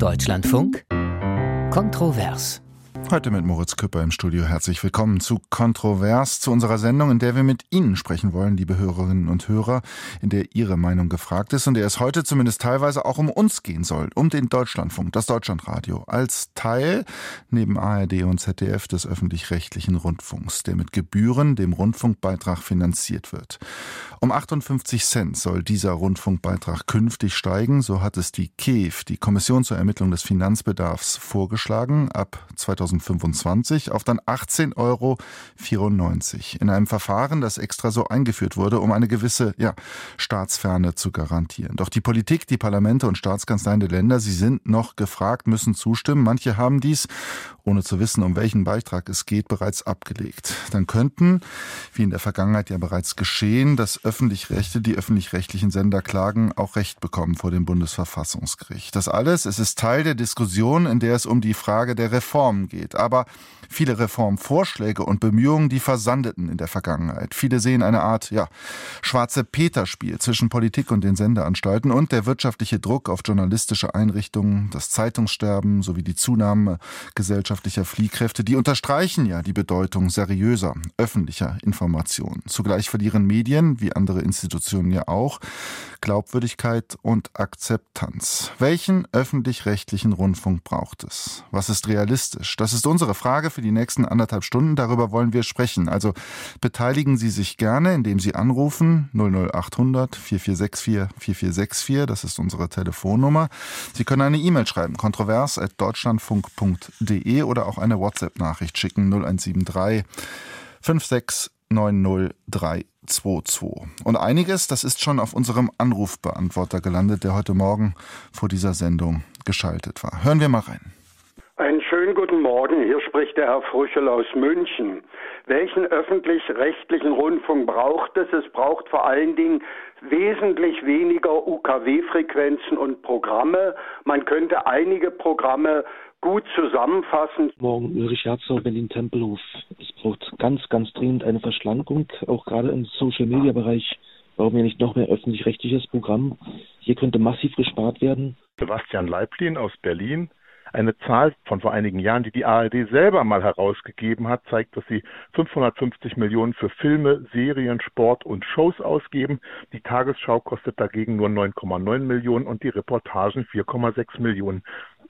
Deutschlandfunk Kontrovers. Heute mit Moritz Küpper im Studio. Herzlich willkommen zu Kontrovers, zu unserer Sendung, in der wir mit Ihnen sprechen wollen, liebe Hörerinnen und Hörer, in der Ihre Meinung gefragt ist und der es heute zumindest teilweise auch um uns gehen soll, um den Deutschlandfunk, das Deutschlandradio, als Teil neben ARD und ZDF des öffentlich-rechtlichen Rundfunks, der mit Gebühren dem Rundfunkbeitrag finanziert wird. Um 58 Cent soll dieser Rundfunkbeitrag künftig steigen, so hat es die KEF, die Kommission zur Ermittlung des Finanzbedarfs, vorgeschlagen, ab 2025 auf dann 18,94 Euro in einem Verfahren, das extra so eingeführt wurde, um eine gewisse ja, Staatsferne zu garantieren. Doch die Politik, die Parlamente und Staatskanzleien der Länder, sie sind noch gefragt, müssen zustimmen. Manche haben dies, ohne zu wissen, um welchen Beitrag es geht, bereits abgelegt. Dann könnten, wie in der Vergangenheit ja bereits geschehen, das öffentlich-rechte, die öffentlich-rechtlichen Sender klagen, auch Recht bekommen vor dem Bundesverfassungsgericht. Das alles, es ist Teil der Diskussion, in der es um die Frage der Reformen geht. Aber viele Reformvorschläge und Bemühungen, die versandeten in der Vergangenheit. Viele sehen eine Art, ja, schwarze Peterspiel zwischen Politik und den Sendeanstalten und der wirtschaftliche Druck auf journalistische Einrichtungen, das Zeitungssterben sowie die Zunahme gesellschaftlicher Fliehkräfte, die unterstreichen ja die Bedeutung seriöser, öffentlicher Informationen. Zugleich verlieren Medien, wie andere Institutionen ja auch, Glaubwürdigkeit und Akzeptanz. Welchen öffentlich-rechtlichen Rundfunk braucht es? Was ist realistisch? Das ist unsere Frage für die nächsten anderthalb Stunden. Darüber wollen wir sprechen. Also beteiligen Sie sich gerne, indem Sie anrufen 00800 4464 4464. Das ist unsere Telefonnummer. Sie können eine E-Mail schreiben, kontrovers.deutschlandfunk.de oder auch eine WhatsApp-Nachricht schicken 0173 56 90322. Und einiges, das ist schon auf unserem Anrufbeantworter gelandet, der heute Morgen vor dieser Sendung geschaltet war. Hören wir mal rein. Einen schönen guten Morgen. Hier spricht der Herr Früchel aus München. Welchen öffentlich-rechtlichen Rundfunk braucht es? Es braucht vor allen Dingen wesentlich weniger UKW-Frequenzen und Programme. Man könnte einige Programme gut zusammenfassen. Morgen Ulrich Herzog, Berlin-Tempelhof. Es braucht ganz, ganz dringend eine Verschlankung, auch gerade im Social-Media-Bereich. Warum wir nicht noch mehr öffentlich-rechtliches Programm? Hier könnte massiv gespart werden. Sebastian Leiblin aus Berlin. Eine Zahl von vor einigen Jahren, die die ARD selber mal herausgegeben hat, zeigt, dass sie 550 Millionen für Filme, Serien, Sport und Shows ausgeben. Die Tagesschau kostet dagegen nur 9,9 Millionen und die Reportagen 4,6 Millionen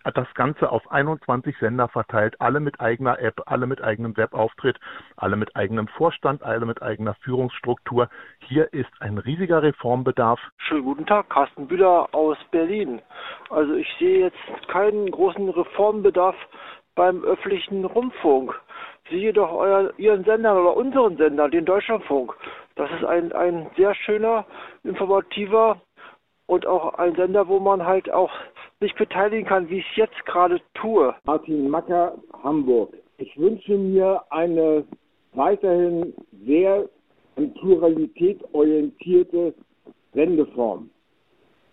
das Ganze auf 21 Sender verteilt, alle mit eigener App, alle mit eigenem Webauftritt, alle mit eigenem Vorstand, alle mit eigener Führungsstruktur. Hier ist ein riesiger Reformbedarf. Schönen guten Tag, Carsten Bühler aus Berlin. Also ich sehe jetzt keinen großen Reformbedarf beim öffentlichen Rundfunk. Siehe jedoch euer, Ihren Sender oder unseren Sender, den Deutschlandfunk. Das ist ein, ein sehr schöner, informativer und auch ein Sender, wo man halt auch sich beteiligen kann, wie ich es jetzt gerade tue. Martin Macker, Hamburg. Ich wünsche mir eine weiterhin sehr an Pluralität orientierte Sendeform.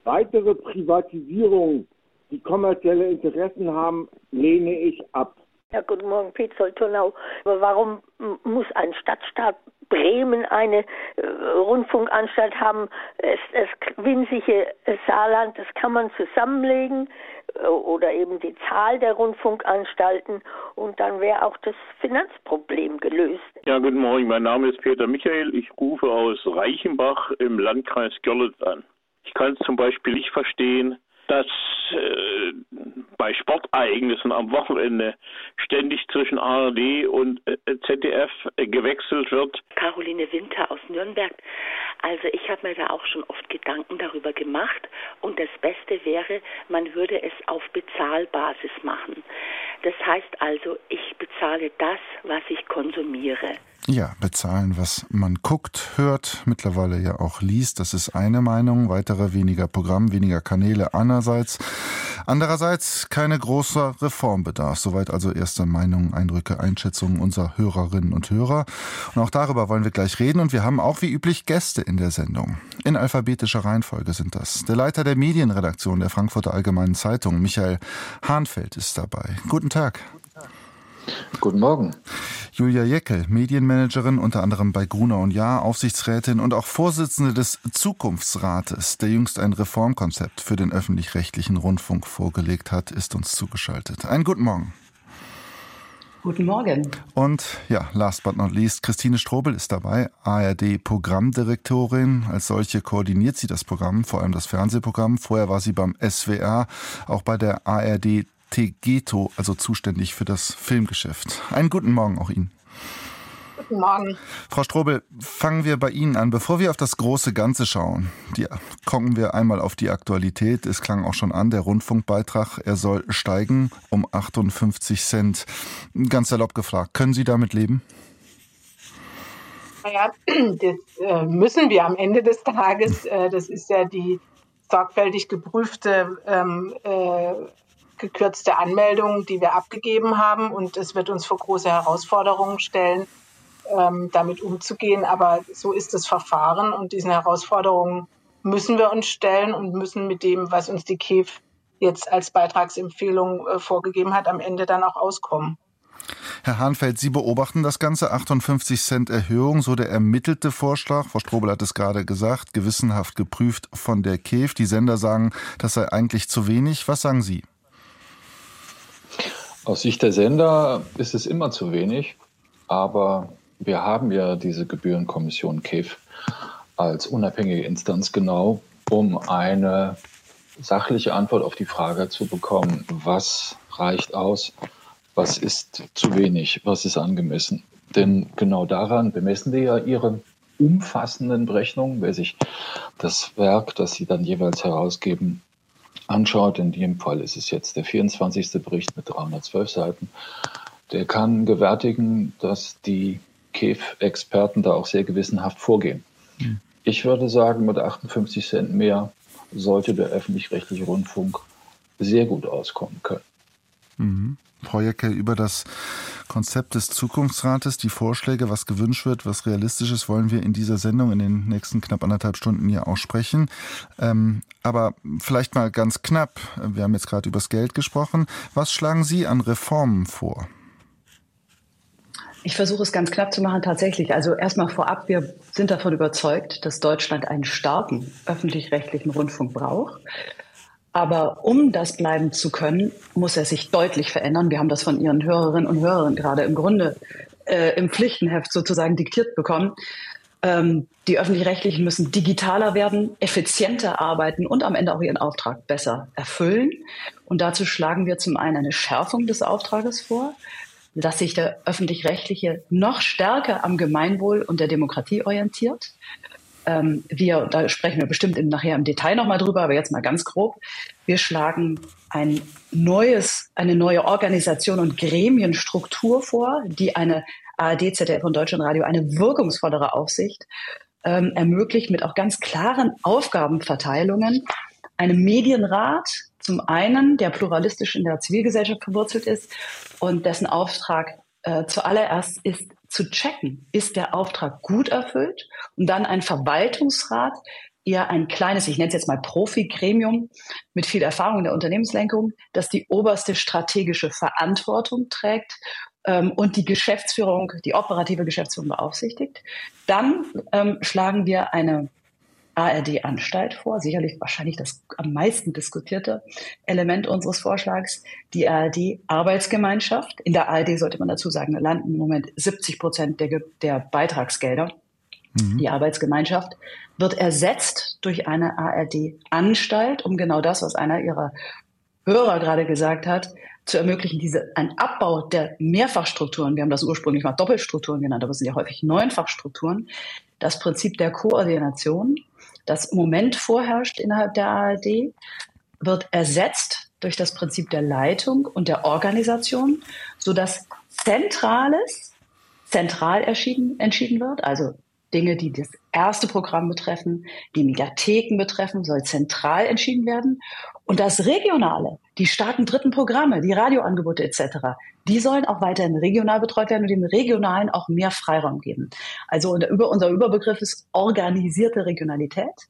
Weitere Privatisierungen, die kommerzielle Interessen haben, lehne ich ab. Ja, guten Morgen, Petzold Turnau. Aber warum muss ein Stadtstaat Bremen eine äh, Rundfunkanstalt haben, es, das winzige Saarland, das kann man zusammenlegen äh, oder eben die Zahl der Rundfunkanstalten und dann wäre auch das Finanzproblem gelöst. Ja, guten Morgen, mein Name ist Peter Michael, ich rufe aus Reichenbach im Landkreis Görlitz an. Ich kann es zum Beispiel nicht verstehen, dass äh, bei Sportereignissen am Wochenende ständig zwischen ARD und äh, ZDF äh, gewechselt wird. Caroline Winter aus Nürnberg. Also ich habe mir da auch schon oft Gedanken darüber gemacht und das Beste wäre, man würde es auf Bezahlbasis machen. Das heißt also, ich bezahle das, was ich konsumiere. Ja, bezahlen, was man guckt, hört, mittlerweile ja auch liest. Das ist eine Meinung. Weitere weniger Programm, weniger Kanäle einerseits. Andererseits keine großer Reformbedarf. Soweit also erste Meinungen, Eindrücke, Einschätzungen unserer Hörerinnen und Hörer. Und auch darüber wollen wir gleich reden. Und wir haben auch wie üblich Gäste in der Sendung. In alphabetischer Reihenfolge sind das. Der Leiter der Medienredaktion der Frankfurter Allgemeinen Zeitung, Michael Hahnfeld, ist dabei. Guten Tag. Guten Morgen. Julia Jeckel, Medienmanagerin unter anderem bei Gruner und Jahr, Aufsichtsrätin und auch Vorsitzende des Zukunftsrates, der jüngst ein Reformkonzept für den öffentlich-rechtlichen Rundfunk vorgelegt hat, ist uns zugeschaltet. Einen guten Morgen. Guten Morgen. Und ja, last but not least, Christine Strobel ist dabei, ARD-Programmdirektorin. Als solche koordiniert sie das Programm, vor allem das Fernsehprogramm. Vorher war sie beim SWR, auch bei der ARD Tegeto, also zuständig für das Filmgeschäft. Einen guten Morgen auch Ihnen. Guten Morgen. Frau Strobel, fangen wir bei Ihnen an. Bevor wir auf das große Ganze schauen, die, kommen wir einmal auf die Aktualität. Es klang auch schon an, der Rundfunkbeitrag, er soll steigen um 58 Cent. Ganz salopp gefragt, können Sie damit leben? Naja, das äh, müssen wir am Ende des Tages. Äh, das ist ja die sorgfältig geprüfte ähm, äh, gekürzte Anmeldung, die wir abgegeben haben. Und es wird uns vor große Herausforderungen stellen, ähm, damit umzugehen. Aber so ist das Verfahren und diesen Herausforderungen müssen wir uns stellen und müssen mit dem, was uns die KEF jetzt als Beitragsempfehlung äh, vorgegeben hat, am Ende dann auch auskommen. Herr Hahnfeld, Sie beobachten das Ganze. 58 Cent Erhöhung, so der ermittelte Vorschlag. Frau Strobel hat es gerade gesagt, gewissenhaft geprüft von der KEF. Die Sender sagen, das sei eigentlich zu wenig. Was sagen Sie? Aus Sicht der Sender ist es immer zu wenig, aber wir haben ja diese Gebührenkommission KEF als unabhängige Instanz genau, um eine sachliche Antwort auf die Frage zu bekommen, was reicht aus, was ist zu wenig, was ist angemessen. Denn genau daran bemessen wir ja ihre umfassenden Berechnungen, wer sich das Werk, das sie dann jeweils herausgeben, anschaut. In dem Fall ist es jetzt der 24. Bericht mit 312 Seiten. Der kann gewärtigen, dass die KEF-Experten da auch sehr gewissenhaft vorgehen. Mhm. Ich würde sagen, mit 58 Cent mehr sollte der öffentlich-rechtliche Rundfunk sehr gut auskommen können. Mhm. Jecke, über das Konzept des Zukunftsrates, die Vorschläge, was gewünscht wird, was realistisch ist, wollen wir in dieser Sendung in den nächsten knapp anderthalb Stunden ja auch sprechen. Ähm, aber vielleicht mal ganz knapp, wir haben jetzt gerade über das Geld gesprochen. Was schlagen Sie an Reformen vor? Ich versuche es ganz knapp zu machen, tatsächlich. Also erstmal vorab, wir sind davon überzeugt, dass Deutschland einen starken öffentlich-rechtlichen Rundfunk braucht. Aber um das bleiben zu können, muss er sich deutlich verändern. Wir haben das von Ihren Hörerinnen und Hörern gerade im Grunde äh, im Pflichtenheft sozusagen diktiert bekommen. Ähm, die öffentlich-rechtlichen müssen digitaler werden, effizienter arbeiten und am Ende auch ihren Auftrag besser erfüllen. Und dazu schlagen wir zum einen eine Schärfung des Auftrages vor dass sich der öffentlich-rechtliche noch stärker am Gemeinwohl und der Demokratie orientiert. Ähm, wir, da sprechen wir bestimmt im, nachher im Detail nochmal drüber, aber jetzt mal ganz grob. Wir schlagen ein neues, eine neue Organisation und Gremienstruktur vor, die eine ARD, ZDF und Deutschlandradio eine wirkungsvollere Aufsicht ähm, ermöglicht mit auch ganz klaren Aufgabenverteilungen, einem Medienrat, zum einen, der pluralistisch in der Zivilgesellschaft verwurzelt ist und dessen Auftrag äh, zuallererst ist zu checken, ist der Auftrag gut erfüllt und dann ein Verwaltungsrat, eher ein kleines, ich nenne es jetzt mal Profi-Gremium mit viel Erfahrung in der Unternehmenslenkung, das die oberste strategische Verantwortung trägt ähm, und die Geschäftsführung, die operative Geschäftsführung beaufsichtigt. Dann ähm, schlagen wir eine ARD-Anstalt vor, sicherlich wahrscheinlich das am meisten diskutierte Element unseres Vorschlags, die ARD-Arbeitsgemeinschaft. In der ARD sollte man dazu sagen, landen im Moment 70 Prozent der, der Beitragsgelder. Mhm. Die Arbeitsgemeinschaft wird ersetzt durch eine ARD-Anstalt, um genau das, was einer ihrer Hörer gerade gesagt hat, zu ermöglichen, diese, ein Abbau der Mehrfachstrukturen, wir haben das ursprünglich mal Doppelstrukturen genannt, aber es sind ja häufig Neunfachstrukturen, das Prinzip der Koordination das im Moment vorherrscht innerhalb der ARD, wird ersetzt durch das Prinzip der Leitung und der Organisation, sodass Zentrales zentral entschieden, entschieden wird, also Dinge, die das erste Programm betreffen, die Mediatheken betreffen, soll zentral entschieden werden. Und das Regionale, die starken dritten Programme, die Radioangebote etc., die sollen auch weiterhin regional betreut werden und dem Regionalen auch mehr Freiraum geben. Also unser, Überbegriff ist organisierte Regionalität.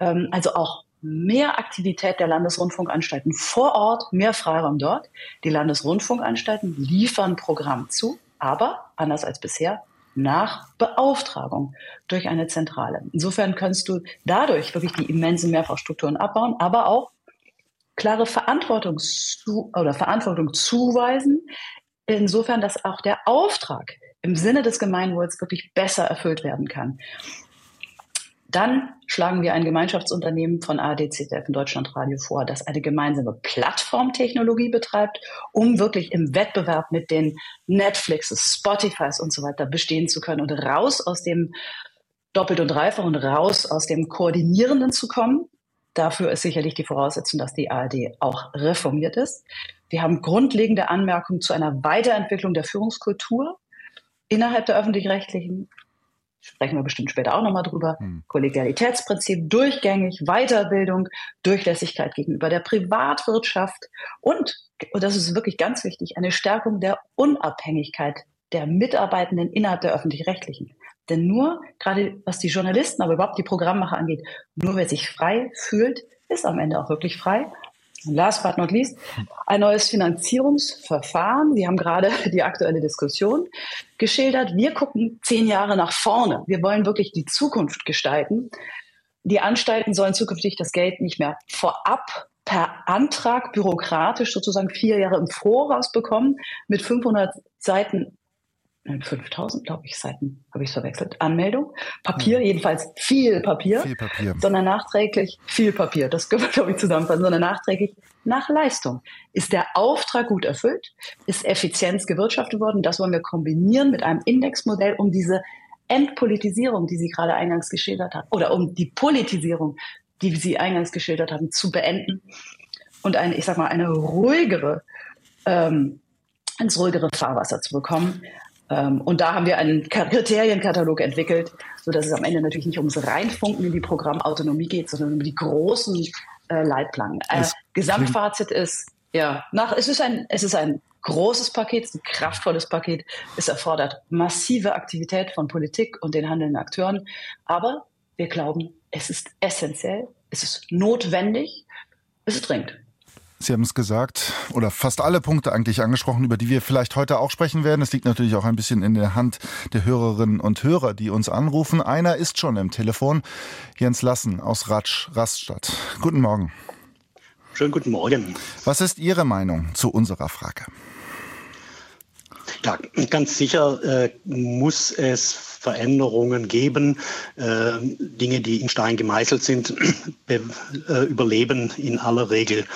Ähm, also auch mehr Aktivität der Landesrundfunkanstalten vor Ort, mehr Freiraum dort. Die Landesrundfunkanstalten liefern Programm zu aber anders als bisher nach Beauftragung durch eine Zentrale. Insofern kannst du dadurch wirklich die immensen Mehrfachstrukturen abbauen, aber auch klare Verantwortung zu, oder Verantwortung zuweisen, insofern, dass auch der Auftrag im Sinne des Gemeinwohls wirklich besser erfüllt werden kann. Dann schlagen wir ein Gemeinschaftsunternehmen von ARD, ZDF und Deutschlandradio vor, das eine gemeinsame Plattformtechnologie betreibt, um wirklich im Wettbewerb mit den Netflixes, Spotifys und so weiter bestehen zu können und raus aus dem doppelt und dreifach und raus aus dem Koordinierenden zu kommen. Dafür ist sicherlich die Voraussetzung, dass die ARD auch reformiert ist. Wir haben grundlegende Anmerkungen zu einer Weiterentwicklung der Führungskultur innerhalb der öffentlich-rechtlichen. Sprechen wir bestimmt später auch nochmal drüber. Hm. Kollegialitätsprinzip, durchgängig, Weiterbildung, Durchlässigkeit gegenüber der Privatwirtschaft und, und das ist wirklich ganz wichtig, eine Stärkung der Unabhängigkeit der Mitarbeitenden innerhalb der öffentlich-rechtlichen. Denn nur, gerade was die Journalisten, aber überhaupt die Programmmacher angeht, nur wer sich frei fühlt, ist am Ende auch wirklich frei. Und last but not least, ein neues Finanzierungsverfahren. Sie haben gerade die aktuelle Diskussion geschildert. Wir gucken zehn Jahre nach vorne. Wir wollen wirklich die Zukunft gestalten. Die Anstalten sollen zukünftig das Geld nicht mehr vorab per Antrag bürokratisch sozusagen vier Jahre im Voraus bekommen mit 500 Seiten 5000, glaube ich, Seiten, habe ich verwechselt. Anmeldung, Papier, mhm. jedenfalls viel Papier, viel Papier, sondern nachträglich viel Papier. Das können wir, glaube ich, zusammenfassen, sondern nachträglich nach Leistung. Ist der Auftrag gut erfüllt? Ist Effizienz gewirtschaftet worden? Das wollen wir kombinieren mit einem Indexmodell, um diese Entpolitisierung, die Sie gerade eingangs geschildert haben, oder um die Politisierung, die Sie eingangs geschildert haben, zu beenden und eine, ich sag mal, eine ruhigere, ähm, ins ruhigere Fahrwasser zu bekommen. Ähm, und da haben wir einen Kriterienkatalog entwickelt, so dass es am Ende natürlich nicht ums Reinfunken in die Programmautonomie geht, sondern um die großen äh, Leitplanken. Äh, Gesamtfazit ist, ja, nach, es ist ein, es ist ein großes Paket, ein kraftvolles Paket. Es erfordert massive Aktivität von Politik und den handelnden Akteuren. Aber wir glauben, es ist essentiell, es ist notwendig, es ist dringend. Sie haben es gesagt, oder fast alle Punkte eigentlich angesprochen, über die wir vielleicht heute auch sprechen werden. Es liegt natürlich auch ein bisschen in der Hand der Hörerinnen und Hörer, die uns anrufen. Einer ist schon im Telefon, Jens Lassen aus Ratsch, Raststadt. Guten Morgen. Schönen guten Morgen. Was ist Ihre Meinung zu unserer Frage? Ja, ganz sicher äh, muss es Veränderungen geben. Äh, Dinge, die in Stein gemeißelt sind, äh, überleben in aller Regel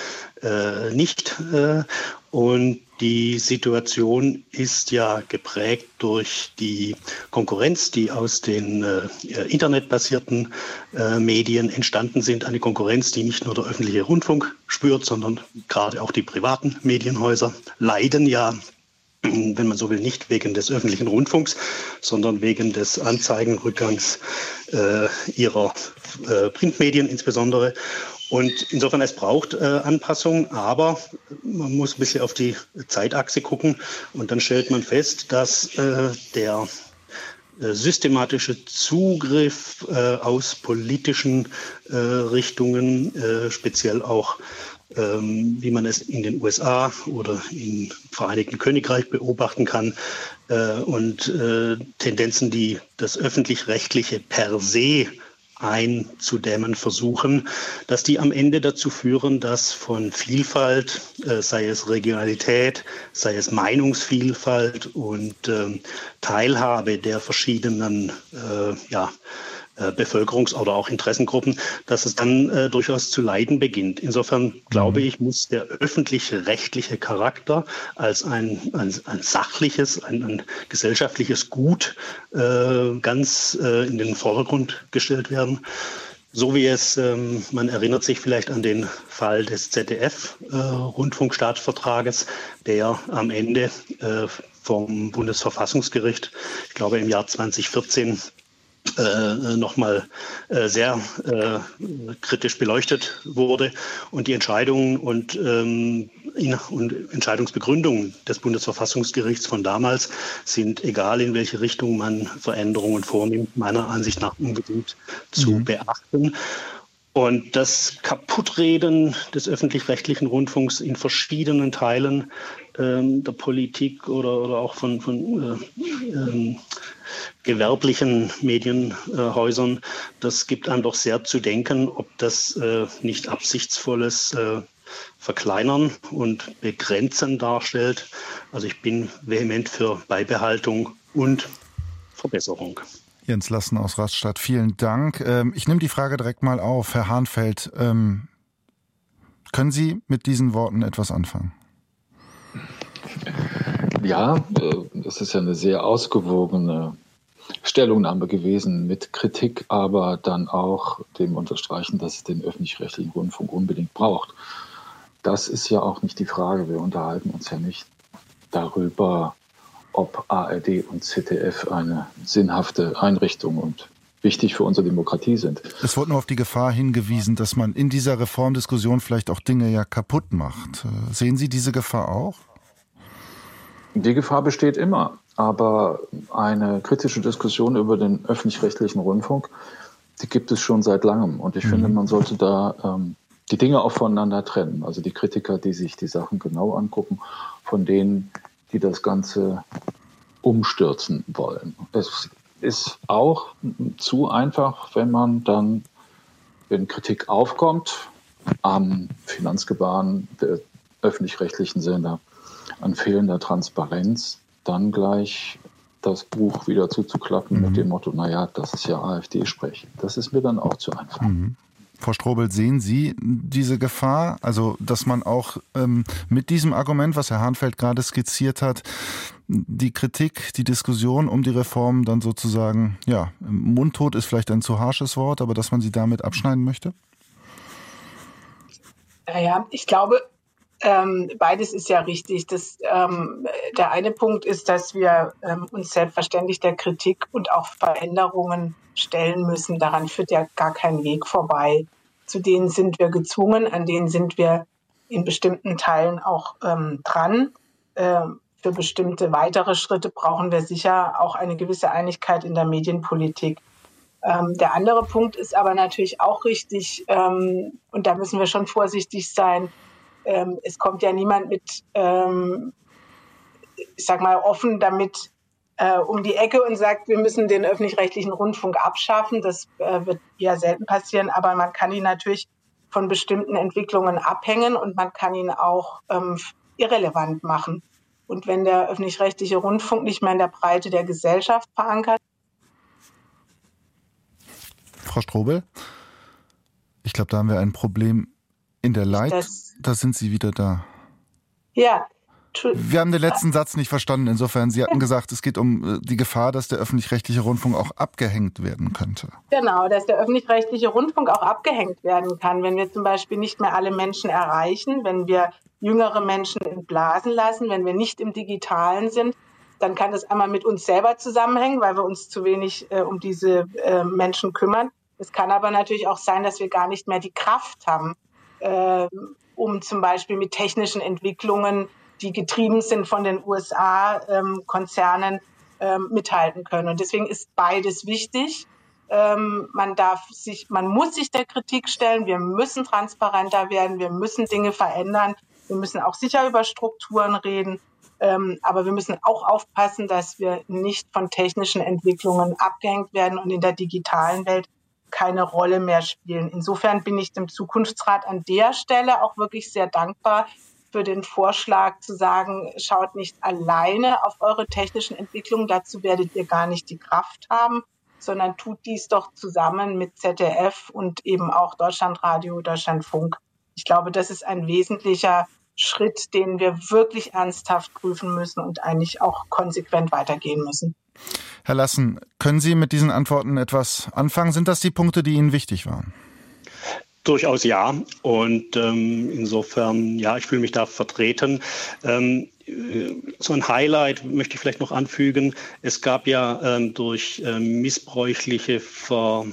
äh, nicht. Äh, und die Situation ist ja geprägt durch die Konkurrenz, die aus den äh, internetbasierten äh, Medien entstanden sind. Eine Konkurrenz, die nicht nur der öffentliche Rundfunk spürt, sondern gerade auch die privaten Medienhäuser leiden ja wenn man so will, nicht wegen des öffentlichen Rundfunks, sondern wegen des Anzeigenrückgangs äh, ihrer äh, Printmedien insbesondere. Und insofern, es braucht äh, Anpassungen, aber man muss ein bisschen auf die Zeitachse gucken und dann stellt man fest, dass äh, der äh, systematische Zugriff äh, aus politischen äh, Richtungen, äh, speziell auch ähm, wie man es in den USA oder im Vereinigten Königreich beobachten kann. Äh, und äh, Tendenzen, die das öffentlich-rechtliche per se einzudämmen versuchen, dass die am Ende dazu führen, dass von Vielfalt, äh, sei es Regionalität, sei es Meinungsvielfalt und ähm, Teilhabe der verschiedenen äh, ja, äh, Bevölkerungs- oder auch Interessengruppen, dass es dann äh, durchaus zu leiden beginnt. Insofern glaube mhm. ich, muss der öffentliche rechtliche Charakter als ein, ein, ein sachliches, ein, ein, gesellschaftliches Gut äh, ganz äh, in den Vordergrund gestellt werden. So wie es, ähm, man erinnert sich vielleicht an den Fall des ZDF-Rundfunkstaatsvertrages, äh, der am Ende äh, vom Bundesverfassungsgericht, ich glaube im Jahr 2014, äh, nochmal äh, sehr äh, kritisch beleuchtet wurde und die Entscheidungen und, ähm, und Entscheidungsbegründungen des Bundesverfassungsgerichts von damals sind, egal in welche Richtung man Veränderungen vornimmt, meiner Ansicht nach unbedingt zu mhm. beachten. Und das Kaputtreden des öffentlich-rechtlichen Rundfunks in verschiedenen Teilen ähm, der Politik oder, oder auch von, von äh, äh, gewerblichen Medienhäusern, äh, das gibt einem doch sehr zu denken, ob das äh, nicht absichtsvolles äh, Verkleinern und Begrenzen darstellt. Also ich bin vehement für Beibehaltung und Verbesserung. Jens Lassen aus Rastatt, vielen Dank. Ähm, ich nehme die Frage direkt mal auf. Herr Hahnfeld, ähm, können Sie mit diesen Worten etwas anfangen? Ja, äh, das ist ja eine sehr ausgewogene Stellungnahme gewesen mit Kritik, aber dann auch dem Unterstreichen, dass es den öffentlich-rechtlichen Rundfunk unbedingt braucht. Das ist ja auch nicht die Frage. Wir unterhalten uns ja nicht darüber, ob ARD und ZDF eine sinnhafte Einrichtung und wichtig für unsere Demokratie sind. Es wurde nur auf die Gefahr hingewiesen, dass man in dieser Reformdiskussion vielleicht auch Dinge ja kaputt macht. Sehen Sie diese Gefahr auch? Die Gefahr besteht immer. Aber eine kritische Diskussion über den öffentlich-rechtlichen Rundfunk, die gibt es schon seit langem. Und ich mhm. finde, man sollte da ähm, die Dinge auch voneinander trennen. Also die Kritiker, die sich die Sachen genau angucken, von denen, die das Ganze umstürzen wollen. Es ist auch zu einfach, wenn man dann, wenn Kritik aufkommt, am Finanzgebaren der öffentlich-rechtlichen Sender, an fehlender Transparenz, dann gleich das Buch wieder zuzuklappen mhm. mit dem Motto, naja, das ist ja AfD-Sprech. Das ist mir dann auch zu einfach. Mhm. Frau Strobel, sehen Sie diese Gefahr? Also, dass man auch ähm, mit diesem Argument, was Herr Hahnfeld gerade skizziert hat, die Kritik, die Diskussion um die Reform dann sozusagen, ja, mundtot ist vielleicht ein zu harsches Wort, aber dass man sie damit abschneiden möchte? Naja, ich glaube, ähm, beides ist ja richtig. Das, ähm, der eine Punkt ist, dass wir ähm, uns selbstverständlich der Kritik und auch Veränderungen stellen müssen. Daran führt ja gar kein Weg vorbei. Zu denen sind wir gezwungen, an denen sind wir in bestimmten Teilen auch ähm, dran. Ähm, für bestimmte weitere Schritte brauchen wir sicher auch eine gewisse Einigkeit in der Medienpolitik. Ähm, der andere Punkt ist aber natürlich auch richtig, und da müssen wir schon vorsichtig sein. Ähm, es kommt ja niemand mit, ähm, ich sag mal, offen damit äh, um die Ecke und sagt, wir müssen den öffentlich-rechtlichen Rundfunk abschaffen. Das äh, wird eher selten passieren, aber man kann ihn natürlich von bestimmten Entwicklungen abhängen und man kann ihn auch ähm, irrelevant machen. Und wenn der öffentlich-rechtliche Rundfunk nicht mehr in der Breite der Gesellschaft verankert. Frau Strobel, ich glaube, da haben wir ein Problem in der Leit. Da sind Sie wieder da. Ja, wir haben den letzten Satz nicht verstanden. Insofern, Sie hatten gesagt, es geht um äh, die Gefahr, dass der öffentlich-rechtliche Rundfunk auch abgehängt werden könnte. Genau, dass der öffentlich-rechtliche Rundfunk auch abgehängt werden kann, wenn wir zum Beispiel nicht mehr alle Menschen erreichen, wenn wir jüngere Menschen entblasen lassen, wenn wir nicht im Digitalen sind. Dann kann das einmal mit uns selber zusammenhängen, weil wir uns zu wenig äh, um diese äh, Menschen kümmern. Es kann aber natürlich auch sein, dass wir gar nicht mehr die Kraft haben, äh, um zum Beispiel mit technischen Entwicklungen die getrieben sind von den USA-Konzernen, ähm, mithalten können. Und deswegen ist beides wichtig. Ähm, man darf sich, man muss sich der Kritik stellen. Wir müssen transparenter werden. Wir müssen Dinge verändern. Wir müssen auch sicher über Strukturen reden. Ähm, aber wir müssen auch aufpassen, dass wir nicht von technischen Entwicklungen abgehängt werden und in der digitalen Welt keine Rolle mehr spielen. Insofern bin ich dem Zukunftsrat an der Stelle auch wirklich sehr dankbar, für den Vorschlag zu sagen, schaut nicht alleine auf eure technischen Entwicklungen, dazu werdet ihr gar nicht die Kraft haben, sondern tut dies doch zusammen mit ZDF und eben auch Deutschlandradio, Deutschlandfunk. Ich glaube, das ist ein wesentlicher Schritt, den wir wirklich ernsthaft prüfen müssen und eigentlich auch konsequent weitergehen müssen. Herr Lassen, können Sie mit diesen Antworten etwas anfangen? Sind das die Punkte, die Ihnen wichtig waren? Durchaus ja. Und ähm, insofern, ja, ich fühle mich da vertreten. Ähm, äh, so ein Highlight möchte ich vielleicht noch anfügen. Es gab ja ähm, durch ähm, missbräuchliche Verwendung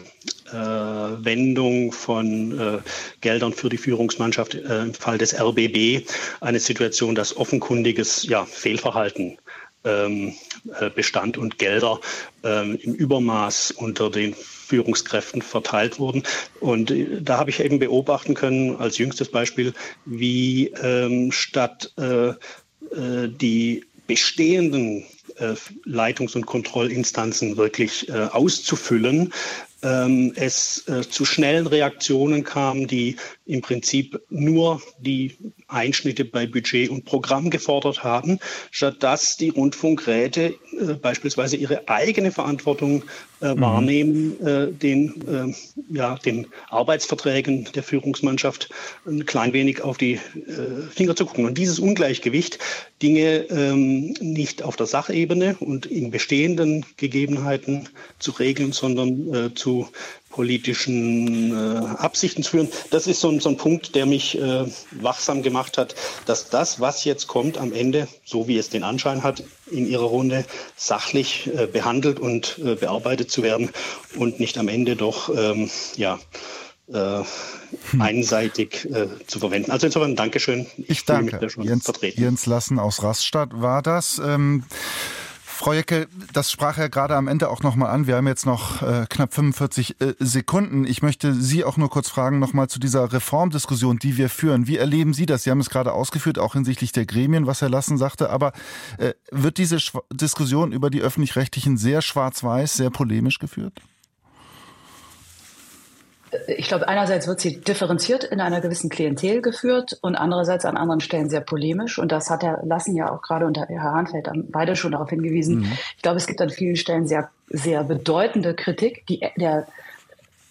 von äh, Geldern für die Führungsmannschaft äh, im Fall des RBB eine Situation, dass offenkundiges ja, Fehlverhalten bestand und Gelder ähm, im Übermaß unter den Führungskräften verteilt wurden. Und äh, da habe ich eben beobachten können, als jüngstes Beispiel, wie ähm, statt äh, äh, die bestehenden äh, Leitungs- und Kontrollinstanzen wirklich äh, auszufüllen, ähm, es äh, zu schnellen Reaktionen kam, die im Prinzip nur die Einschnitte bei Budget und Programm gefordert haben, statt dass die Rundfunkräte äh, beispielsweise ihre eigene Verantwortung äh, mhm. wahrnehmen, äh, den, äh, ja, den Arbeitsverträgen der Führungsmannschaft ein klein wenig auf die äh, Finger zu gucken. Und dieses Ungleichgewicht, Dinge ähm, nicht auf der Sachebene und in bestehenden Gegebenheiten zu regeln, sondern äh, zu politischen äh, Absichten zu führen. Das ist so ein, so ein Punkt, der mich äh, wachsam gemacht hat, dass das, was jetzt kommt, am Ende, so wie es den Anschein hat, in ihrer Runde sachlich äh, behandelt und äh, bearbeitet zu werden und nicht am Ende doch ähm, ja, äh, hm. einseitig äh, zu verwenden. Also insofern Dankeschön. Ich, ich danke. Jens, Jens Lassen aus Raststadt war das. Ähm Frau Jecke, das sprach ja gerade am Ende auch nochmal an. Wir haben jetzt noch äh, knapp 45 äh, Sekunden. Ich möchte Sie auch nur kurz fragen, nochmal zu dieser Reformdiskussion, die wir führen. Wie erleben Sie das? Sie haben es gerade ausgeführt, auch hinsichtlich der Gremien, was Herr Lassen sagte. Aber äh, wird diese Schw Diskussion über die Öffentlich-Rechtlichen sehr schwarz-weiß, sehr polemisch geführt? Ich glaube, einerseits wird sie differenziert in einer gewissen Klientel geführt und andererseits an anderen Stellen sehr polemisch. Und das hat Herr Lassen ja auch gerade und Herr Hahnfeld beide schon darauf hingewiesen. Mhm. Ich glaube, es gibt an vielen Stellen sehr, sehr bedeutende Kritik, die der,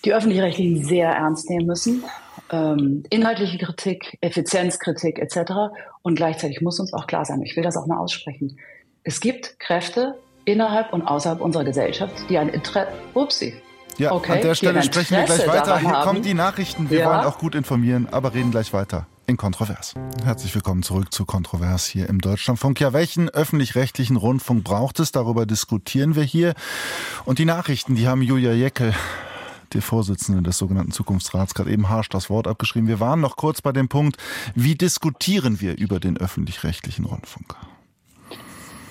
die öffentlich-rechtlichen sehr ernst nehmen müssen. Ähm, inhaltliche Kritik, Effizienzkritik etc. Und gleichzeitig muss uns auch klar sein, ich will das auch mal aussprechen, es gibt Kräfte innerhalb und außerhalb unserer Gesellschaft, die ein Interesse, upsie, ja, okay, an der Stelle sprechen wir gleich weiter. Hier kommen die Nachrichten. Wir ja. wollen auch gut informieren, aber reden gleich weiter in Kontrovers. Herzlich willkommen zurück zu Kontrovers hier im Deutschlandfunk. Ja, welchen öffentlich-rechtlichen Rundfunk braucht es? Darüber diskutieren wir hier. Und die Nachrichten, die haben Julia Jeckel die Vorsitzende des sogenannten Zukunftsrats, gerade eben harsch das Wort abgeschrieben. Wir waren noch kurz bei dem Punkt, wie diskutieren wir über den öffentlich-rechtlichen Rundfunk?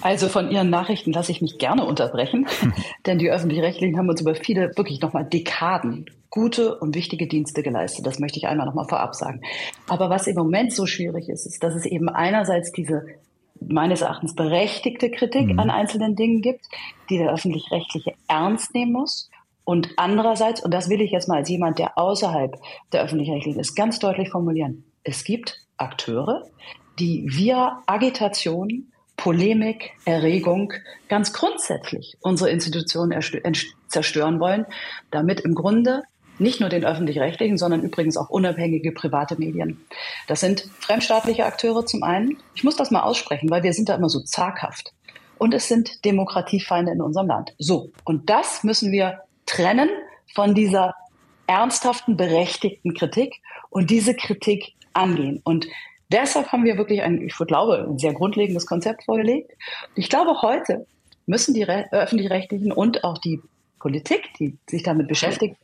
Also von Ihren Nachrichten lasse ich mich gerne unterbrechen, denn die öffentlich-rechtlichen haben uns über viele, wirklich nochmal Dekaden gute und wichtige Dienste geleistet. Das möchte ich einmal nochmal vorab sagen. Aber was im Moment so schwierig ist, ist, dass es eben einerseits diese meines Erachtens berechtigte Kritik mhm. an einzelnen Dingen gibt, die der öffentlich-rechtliche ernst nehmen muss. Und andererseits, und das will ich jetzt mal als jemand, der außerhalb der öffentlich-rechtlichen ist, ganz deutlich formulieren. Es gibt Akteure, die via Agitation Polemik, Erregung ganz grundsätzlich unsere Institutionen zerstören wollen, damit im Grunde nicht nur den öffentlich-rechtlichen, sondern übrigens auch unabhängige private Medien. Das sind fremdstaatliche Akteure zum einen. Ich muss das mal aussprechen, weil wir sind da immer so zaghaft. Und es sind Demokratiefeinde in unserem Land. So. Und das müssen wir trennen von dieser ernsthaften, berechtigten Kritik und diese Kritik angehen. Und Deshalb haben wir wirklich ein, ich glaube, ein sehr grundlegendes Konzept vorgelegt. Ich glaube, heute müssen die öffentlich-rechtlichen und auch die Politik, die sich damit beschäftigt,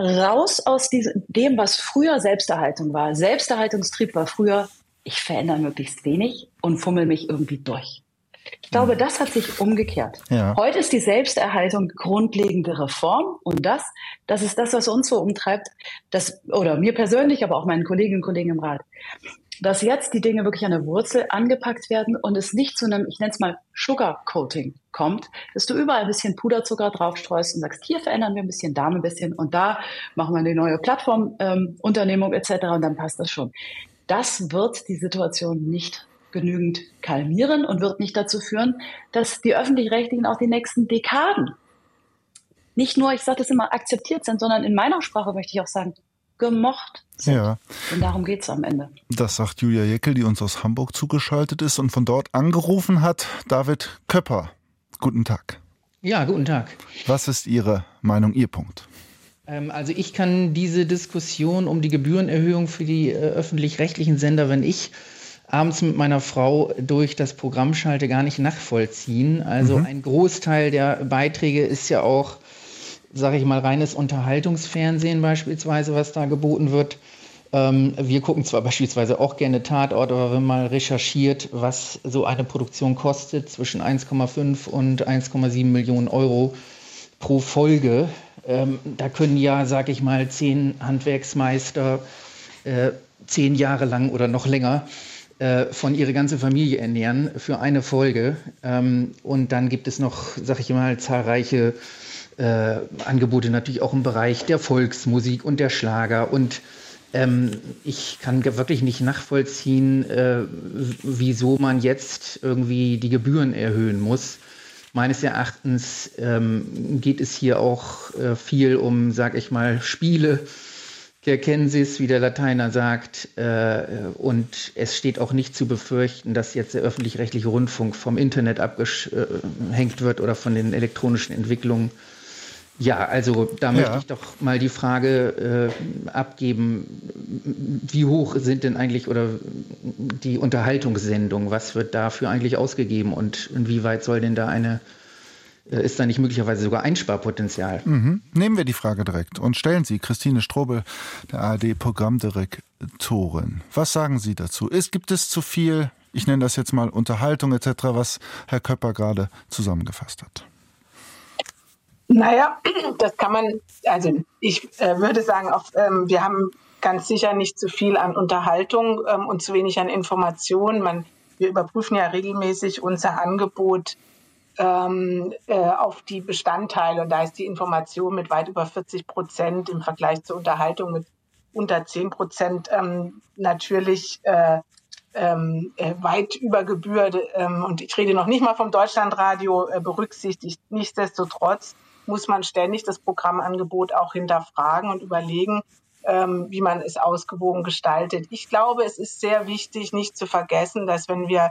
raus aus diesem, dem, was früher Selbsterhaltung war. Selbsterhaltungstrieb war früher, ich verändere möglichst wenig und fummel mich irgendwie durch. Ich glaube, das hat sich umgekehrt. Ja. Heute ist die Selbsterhaltung grundlegende Reform und das, das ist das, was uns so umtreibt, das, oder mir persönlich, aber auch meinen Kolleginnen und Kollegen im Rat, dass jetzt die Dinge wirklich an der Wurzel angepackt werden und es nicht zu einem, ich nenne es mal Sugarcoating kommt, dass du überall ein bisschen Puderzucker draufstreust und sagst, hier verändern wir ein bisschen, da ein bisschen und da machen wir eine neue Plattformunternehmung ähm, etc. und dann passt das schon. Das wird die Situation nicht genügend kalmieren und wird nicht dazu führen, dass die öffentlich-rechtlichen auch die nächsten Dekaden nicht nur, ich sage das immer, akzeptiert sind, sondern in meiner Sprache möchte ich auch sagen, gemocht sind. Ja. Und darum geht es am Ende. Das sagt Julia Jeckel, die uns aus Hamburg zugeschaltet ist und von dort angerufen hat. David Köpper, guten Tag. Ja, guten Tag. Was ist Ihre Meinung, Ihr Punkt? Ähm, also ich kann diese Diskussion um die Gebührenerhöhung für die äh, öffentlich-rechtlichen Sender, wenn ich abends mit meiner Frau durch das Programm schalte, gar nicht nachvollziehen. Also mhm. ein Großteil der Beiträge ist ja auch sage ich mal, reines Unterhaltungsfernsehen beispielsweise, was da geboten wird. Ähm, wir gucken zwar beispielsweise auch gerne Tatort, aber wenn man recherchiert, was so eine Produktion kostet, zwischen 1,5 und 1,7 Millionen Euro pro Folge, ähm, da können ja, sag ich mal, zehn Handwerksmeister äh, zehn Jahre lang oder noch länger äh, von ihre ganze Familie ernähren für eine Folge. Ähm, und dann gibt es noch, sag ich mal, zahlreiche äh, Angebote natürlich auch im Bereich der Volksmusik und der Schlager. Und ähm, ich kann wirklich nicht nachvollziehen, äh, wieso man jetzt irgendwie die Gebühren erhöhen muss. Meines Erachtens ähm, geht es hier auch äh, viel um, sag ich mal, Spiele der Kensis, wie der Lateiner sagt. Äh, und es steht auch nicht zu befürchten, dass jetzt der öffentlich-rechtliche Rundfunk vom Internet abgehängt wird oder von den elektronischen Entwicklungen. Ja, also da ja. möchte ich doch mal die Frage äh, abgeben, wie hoch sind denn eigentlich oder die Unterhaltungssendungen, was wird dafür eigentlich ausgegeben und inwieweit soll denn da eine ist da nicht möglicherweise sogar Einsparpotenzial? Mhm. Nehmen wir die Frage direkt und stellen Sie Christine Strobel, der ARD-Programmdirektorin. Was sagen Sie dazu? Ist, gibt es zu viel, ich nenne das jetzt mal Unterhaltung etc., was Herr Köpper gerade zusammengefasst hat? Naja, das kann man, also ich äh, würde sagen, auch, ähm, wir haben ganz sicher nicht zu viel an Unterhaltung ähm, und zu wenig an Informationen. Man, wir überprüfen ja regelmäßig unser Angebot ähm, äh, auf die Bestandteile. Und da ist die Information mit weit über 40 Prozent im Vergleich zur Unterhaltung mit unter 10 Prozent ähm, natürlich äh, ähm, äh, weit über Gebühr. Ähm, und ich rede noch nicht mal vom Deutschlandradio äh, berücksichtigt. Nichtsdestotrotz muss man ständig das Programmangebot auch hinterfragen und überlegen, ähm, wie man es ausgewogen gestaltet. Ich glaube, es ist sehr wichtig, nicht zu vergessen, dass wenn wir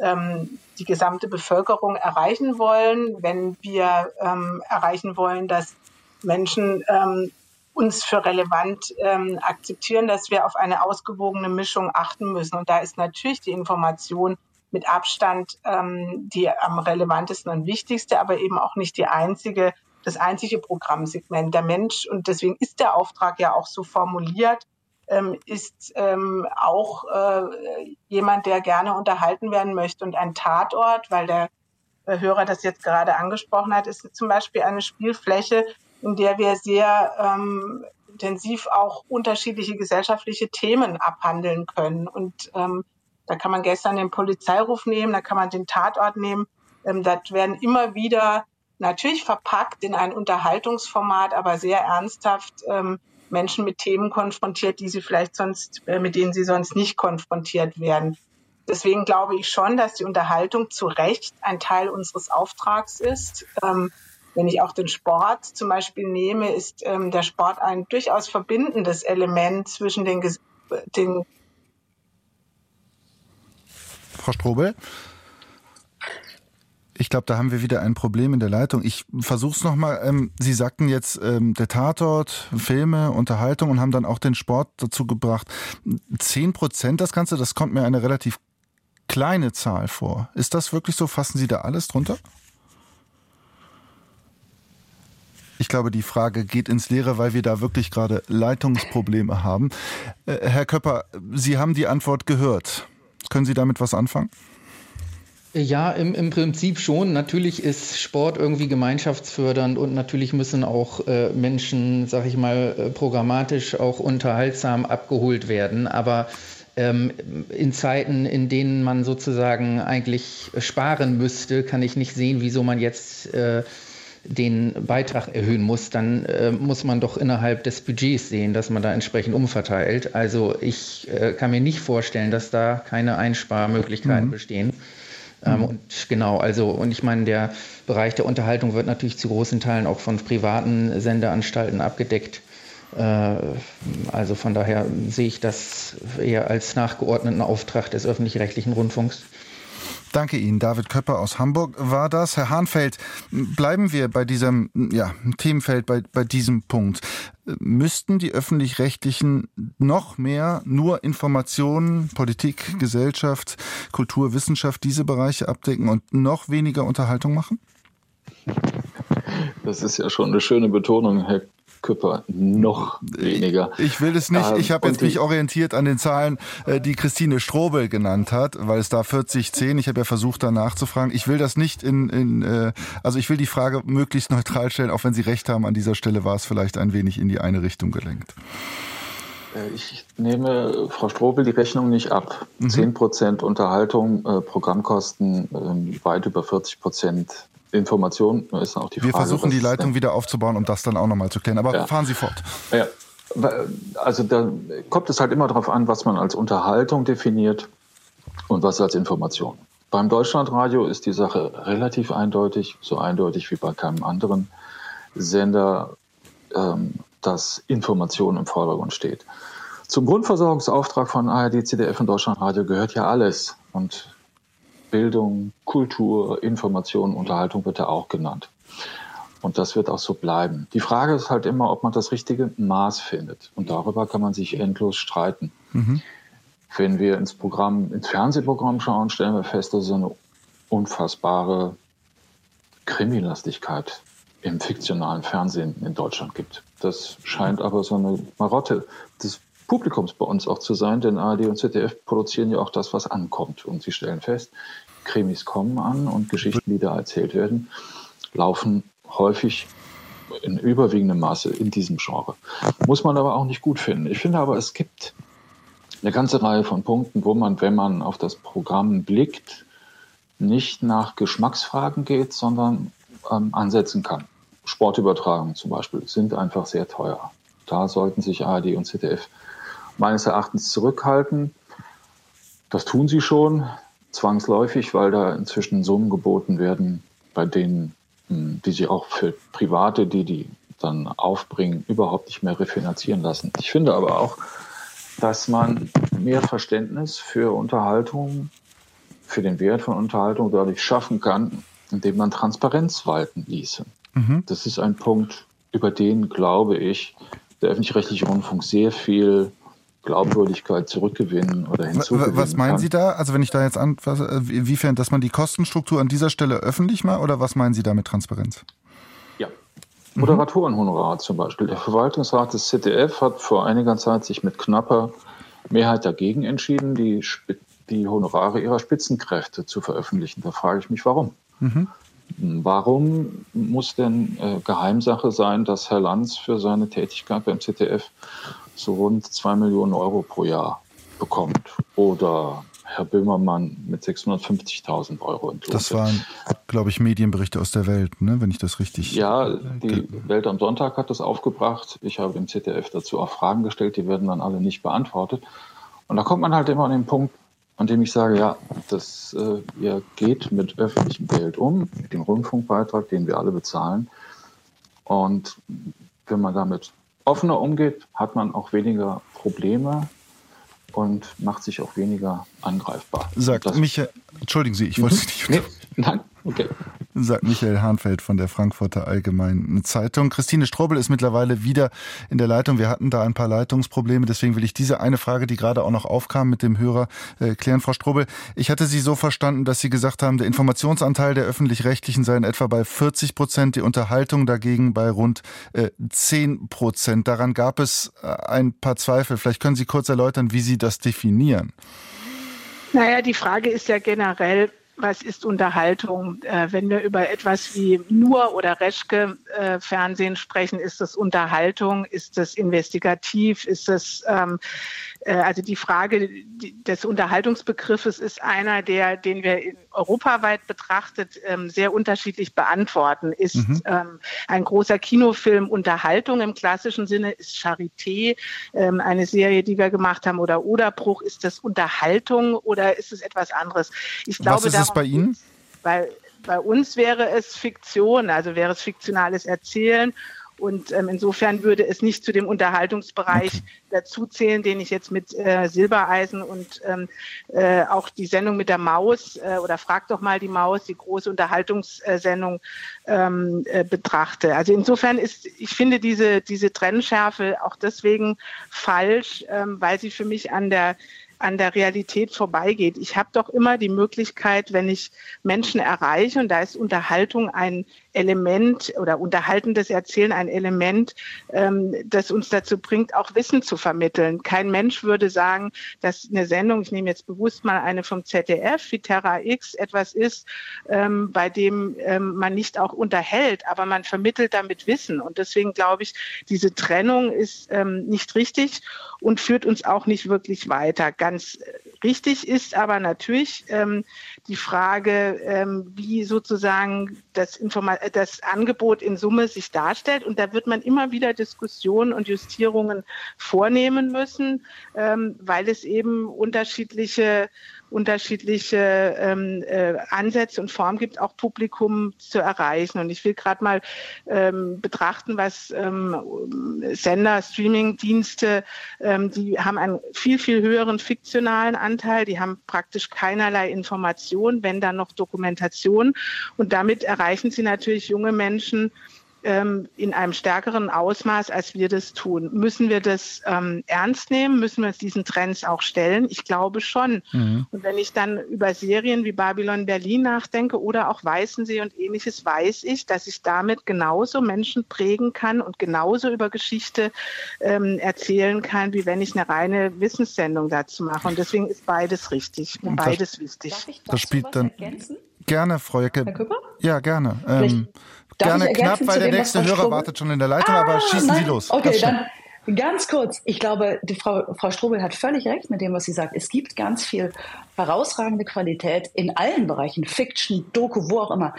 ähm, die gesamte Bevölkerung erreichen wollen, wenn wir ähm, erreichen wollen, dass Menschen ähm, uns für relevant ähm, akzeptieren, dass wir auf eine ausgewogene Mischung achten müssen. Und da ist natürlich die Information mit Abstand ähm, die am relevantesten und wichtigste, aber eben auch nicht die einzige, das einzige Programmsegment. Der Mensch, und deswegen ist der Auftrag ja auch so formuliert, ähm, ist ähm, auch äh, jemand, der gerne unterhalten werden möchte. Und ein Tatort, weil der äh, Hörer das jetzt gerade angesprochen hat, ist zum Beispiel eine Spielfläche, in der wir sehr ähm, intensiv auch unterschiedliche gesellschaftliche Themen abhandeln können. Und ähm, da kann man gestern den Polizeiruf nehmen, da kann man den Tatort nehmen. Ähm, das werden immer wieder natürlich verpackt in ein Unterhaltungsformat, aber sehr ernsthaft ähm, Menschen mit Themen konfrontiert, die sie vielleicht sonst, äh, mit denen sie sonst nicht konfrontiert werden. Deswegen glaube ich schon, dass die Unterhaltung zu Recht ein Teil unseres Auftrags ist. Ähm, wenn ich auch den Sport zum Beispiel nehme, ist ähm, der Sport ein durchaus verbindendes Element zwischen den, den Frau Strobel? Ich glaube, da haben wir wieder ein Problem in der Leitung. Ich versuche es nochmal. Ähm, Sie sagten jetzt ähm, der Tatort, Filme, Unterhaltung und haben dann auch den Sport dazu gebracht. Zehn Prozent das Ganze, das kommt mir eine relativ kleine Zahl vor. Ist das wirklich so? Fassen Sie da alles drunter? Ich glaube, die Frage geht ins Leere, weil wir da wirklich gerade Leitungsprobleme haben. Äh, Herr Köpper, Sie haben die Antwort gehört. Können Sie damit was anfangen? Ja, im, im Prinzip schon. Natürlich ist Sport irgendwie gemeinschaftsfördernd und natürlich müssen auch äh, Menschen, sag ich mal, äh, programmatisch auch unterhaltsam abgeholt werden. Aber ähm, in Zeiten, in denen man sozusagen eigentlich sparen müsste, kann ich nicht sehen, wieso man jetzt äh, den Beitrag erhöhen muss, dann äh, muss man doch innerhalb des Budgets sehen, dass man da entsprechend umverteilt. Also ich äh, kann mir nicht vorstellen, dass da keine Einsparmöglichkeiten mhm. bestehen. Ähm, mhm. Und genau, also, und ich meine, der Bereich der Unterhaltung wird natürlich zu großen Teilen auch von privaten Sendeanstalten abgedeckt. Äh, also von daher sehe ich das eher als nachgeordneten Auftrag des öffentlich-rechtlichen Rundfunks. Danke Ihnen. David Köpper aus Hamburg war das. Herr Hahnfeld, bleiben wir bei diesem ja, Themenfeld, bei, bei diesem Punkt. Müssten die öffentlich-rechtlichen noch mehr nur Informationen, Politik, Gesellschaft, Kultur, Wissenschaft, diese Bereiche abdecken und noch weniger Unterhaltung machen? Das ist ja schon eine schöne Betonung, Herr Küpper noch weniger. Ich will es nicht. Ich habe ähm, jetzt mich orientiert an den Zahlen, äh, die Christine Strobel genannt hat, weil es da 40, 10. Ich habe ja versucht, da nachzufragen. Ich will das nicht in, in äh, also ich will die Frage möglichst neutral stellen, auch wenn Sie recht haben. An dieser Stelle war es vielleicht ein wenig in die eine Richtung gelenkt. Äh, ich nehme Frau Strobel die Rechnung nicht ab. Mhm. 10 Prozent Unterhaltung, Programmkosten äh, weit über 40 Prozent Information ist auch die Wir Frage. Wir versuchen die Leitung wieder aufzubauen, um das dann auch nochmal zu klären. Aber ja. fahren Sie fort. Ja. Also da kommt es halt immer darauf an, was man als Unterhaltung definiert und was als Information. Beim Deutschlandradio ist die Sache relativ eindeutig, so eindeutig wie bei keinem anderen Sender, ähm, dass Information im Vordergrund steht. Zum Grundversorgungsauftrag von ARD, ZDF und Deutschlandradio gehört ja alles. Und Bildung, Kultur, Information, Unterhaltung wird ja auch genannt. Und das wird auch so bleiben. Die Frage ist halt immer, ob man das richtige Maß findet. Und darüber kann man sich endlos streiten. Mhm. Wenn wir ins Programm, ins Fernsehprogramm schauen, stellen wir fest, dass es eine unfassbare Krimilastigkeit im fiktionalen Fernsehen in Deutschland gibt. Das scheint aber so eine Marotte Publikums bei uns auch zu sein, denn ARD und ZDF produzieren ja auch das, was ankommt. Und sie stellen fest, Krimis kommen an und Geschichten, die da erzählt werden, laufen häufig in überwiegendem Maße in diesem Genre. Muss man aber auch nicht gut finden. Ich finde aber, es gibt eine ganze Reihe von Punkten, wo man, wenn man auf das Programm blickt, nicht nach Geschmacksfragen geht, sondern ähm, ansetzen kann. Sportübertragungen zum Beispiel sind einfach sehr teuer. Da sollten sich ARD und ZDF meines Erachtens zurückhalten. Das tun sie schon zwangsläufig, weil da inzwischen Summen geboten werden, bei denen, hm, die sie auch für Private, die die dann aufbringen, überhaupt nicht mehr refinanzieren lassen. Ich finde aber auch, dass man mehr Verständnis für Unterhaltung, für den Wert von Unterhaltung dadurch schaffen kann, indem man Transparenz walten ließe. Mhm. Das ist ein Punkt, über den, glaube ich, der öffentlich-rechtliche Rundfunk sehr viel Glaubwürdigkeit zurückgewinnen oder hinzugewinnen Was meinen kann. Sie da? Also wenn ich da jetzt an, inwiefern, dass man die Kostenstruktur an dieser Stelle öffentlich macht oder was meinen Sie da mit Transparenz? Ja. Mhm. Moderatorenhonorar zum Beispiel. Der Verwaltungsrat des ZDF hat vor einiger Zeit sich mit knapper Mehrheit dagegen entschieden, die, die Honorare ihrer Spitzenkräfte zu veröffentlichen. Da frage ich mich, warum. Mhm. Warum muss denn äh, Geheimsache sein, dass Herr Lanz für seine Tätigkeit beim ZDF so rund zwei Millionen Euro pro Jahr bekommt? Oder Herr Böhmermann mit 650.000 Euro entlohnt. Das waren, glaube ich, Medienberichte aus der Welt, ne? wenn ich das richtig. Ja, die Welt am Sonntag hat das aufgebracht. Ich habe dem ZDF dazu auch Fragen gestellt, die werden dann alle nicht beantwortet. Und da kommt man halt immer an den Punkt, an dem ich sage, ja, das, äh, ihr geht mit öffentlichem Geld um, mit dem Rundfunkbeitrag, den wir alle bezahlen. Und wenn man damit offener umgeht, hat man auch weniger Probleme und macht sich auch weniger angreifbar. Sagt Michael, entschuldigen Sie, ich wollte mhm. Sie nicht. Nee, nein, okay sagt Michael Hahnfeld von der Frankfurter Allgemeinen Zeitung. Christine Strobel ist mittlerweile wieder in der Leitung. Wir hatten da ein paar Leitungsprobleme, deswegen will ich diese eine Frage, die gerade auch noch aufkam mit dem Hörer, äh, klären. Frau Strobel, ich hatte Sie so verstanden, dass Sie gesagt haben, der Informationsanteil der öffentlich-rechtlichen sei in etwa bei 40 Prozent, die Unterhaltung dagegen bei rund äh, 10 Prozent. Daran gab es äh, ein paar Zweifel. Vielleicht können Sie kurz erläutern, wie Sie das definieren. Naja, die Frage ist ja generell, was ist Unterhaltung? Äh, wenn wir über etwas wie nur oder Reschke äh, Fernsehen sprechen, ist das Unterhaltung? Ist das investigativ? Ist das ähm, äh, also die Frage des Unterhaltungsbegriffes ist einer, der, den wir europaweit betrachtet ähm, sehr unterschiedlich beantworten. Ist mhm. ähm, ein großer Kinofilm Unterhaltung im klassischen Sinne? Ist Charité ähm, eine Serie, die wir gemacht haben oder Oderbruch? Ist das Unterhaltung oder ist es etwas anderes? Ich glaube, Was es bei Ihnen? Weil bei uns wäre es Fiktion, also wäre es fiktionales Erzählen und ähm, insofern würde es nicht zu dem Unterhaltungsbereich okay. dazuzählen, den ich jetzt mit äh, Silbereisen und ähm, äh, auch die Sendung mit der Maus äh, oder Frag doch mal die Maus, die große Unterhaltungssendung ähm, äh, betrachte. Also insofern ist, ich finde diese, diese Trennschärfe auch deswegen falsch, ähm, weil sie für mich an der an der Realität vorbeigeht. Ich habe doch immer die Möglichkeit, wenn ich Menschen erreiche, und da ist Unterhaltung ein Element oder unterhaltendes Erzählen ein Element, ähm, das uns dazu bringt, auch Wissen zu vermitteln. Kein Mensch würde sagen, dass eine Sendung, ich nehme jetzt bewusst mal eine vom ZDF, wie Terra X, etwas ist, ähm, bei dem ähm, man nicht auch unterhält, aber man vermittelt damit Wissen. Und deswegen glaube ich, diese Trennung ist ähm, nicht richtig und führt uns auch nicht wirklich weiter. Ganz richtig ist aber natürlich ähm, die Frage, ähm, wie sozusagen das, Informa das Angebot in Summe sich darstellt. Und da wird man immer wieder Diskussionen und Justierungen vornehmen müssen, ähm, weil es eben unterschiedliche unterschiedliche ähm, äh, Ansätze und Formen gibt, auch Publikum zu erreichen. Und ich will gerade mal ähm, betrachten, was ähm, Sender, Streaming-Dienste, ähm, die haben einen viel, viel höheren fiktionalen Anteil, die haben praktisch keinerlei Information, wenn dann noch Dokumentation. Und damit erreichen sie natürlich junge Menschen, ähm, in einem stärkeren Ausmaß, als wir das tun. Müssen wir das ähm, ernst nehmen? Müssen wir uns diesen Trends auch stellen? Ich glaube schon. Mhm. Und wenn ich dann über Serien wie Babylon Berlin nachdenke oder auch Weißensee und ähnliches, weiß ich, dass ich damit genauso Menschen prägen kann und genauso über Geschichte ähm, erzählen kann, wie wenn ich eine reine Wissenssendung dazu mache. Und deswegen ist beides richtig und beides das, wichtig. Darf ich das spielt dann ergänzen? Gerne, Frau Jecke. Herr Küpper? Ja, gerne. Ähm, gerne knapp, weil der nächste Hörer Strobel? wartet schon in der Leitung, ah, aber schießen nein. Sie los. Okay, dann ganz kurz. Ich glaube, die Frau, Frau Strobel hat völlig recht mit dem, was sie sagt. Es gibt ganz viel herausragende Qualität in allen Bereichen, Fiction, Doku, wo auch immer.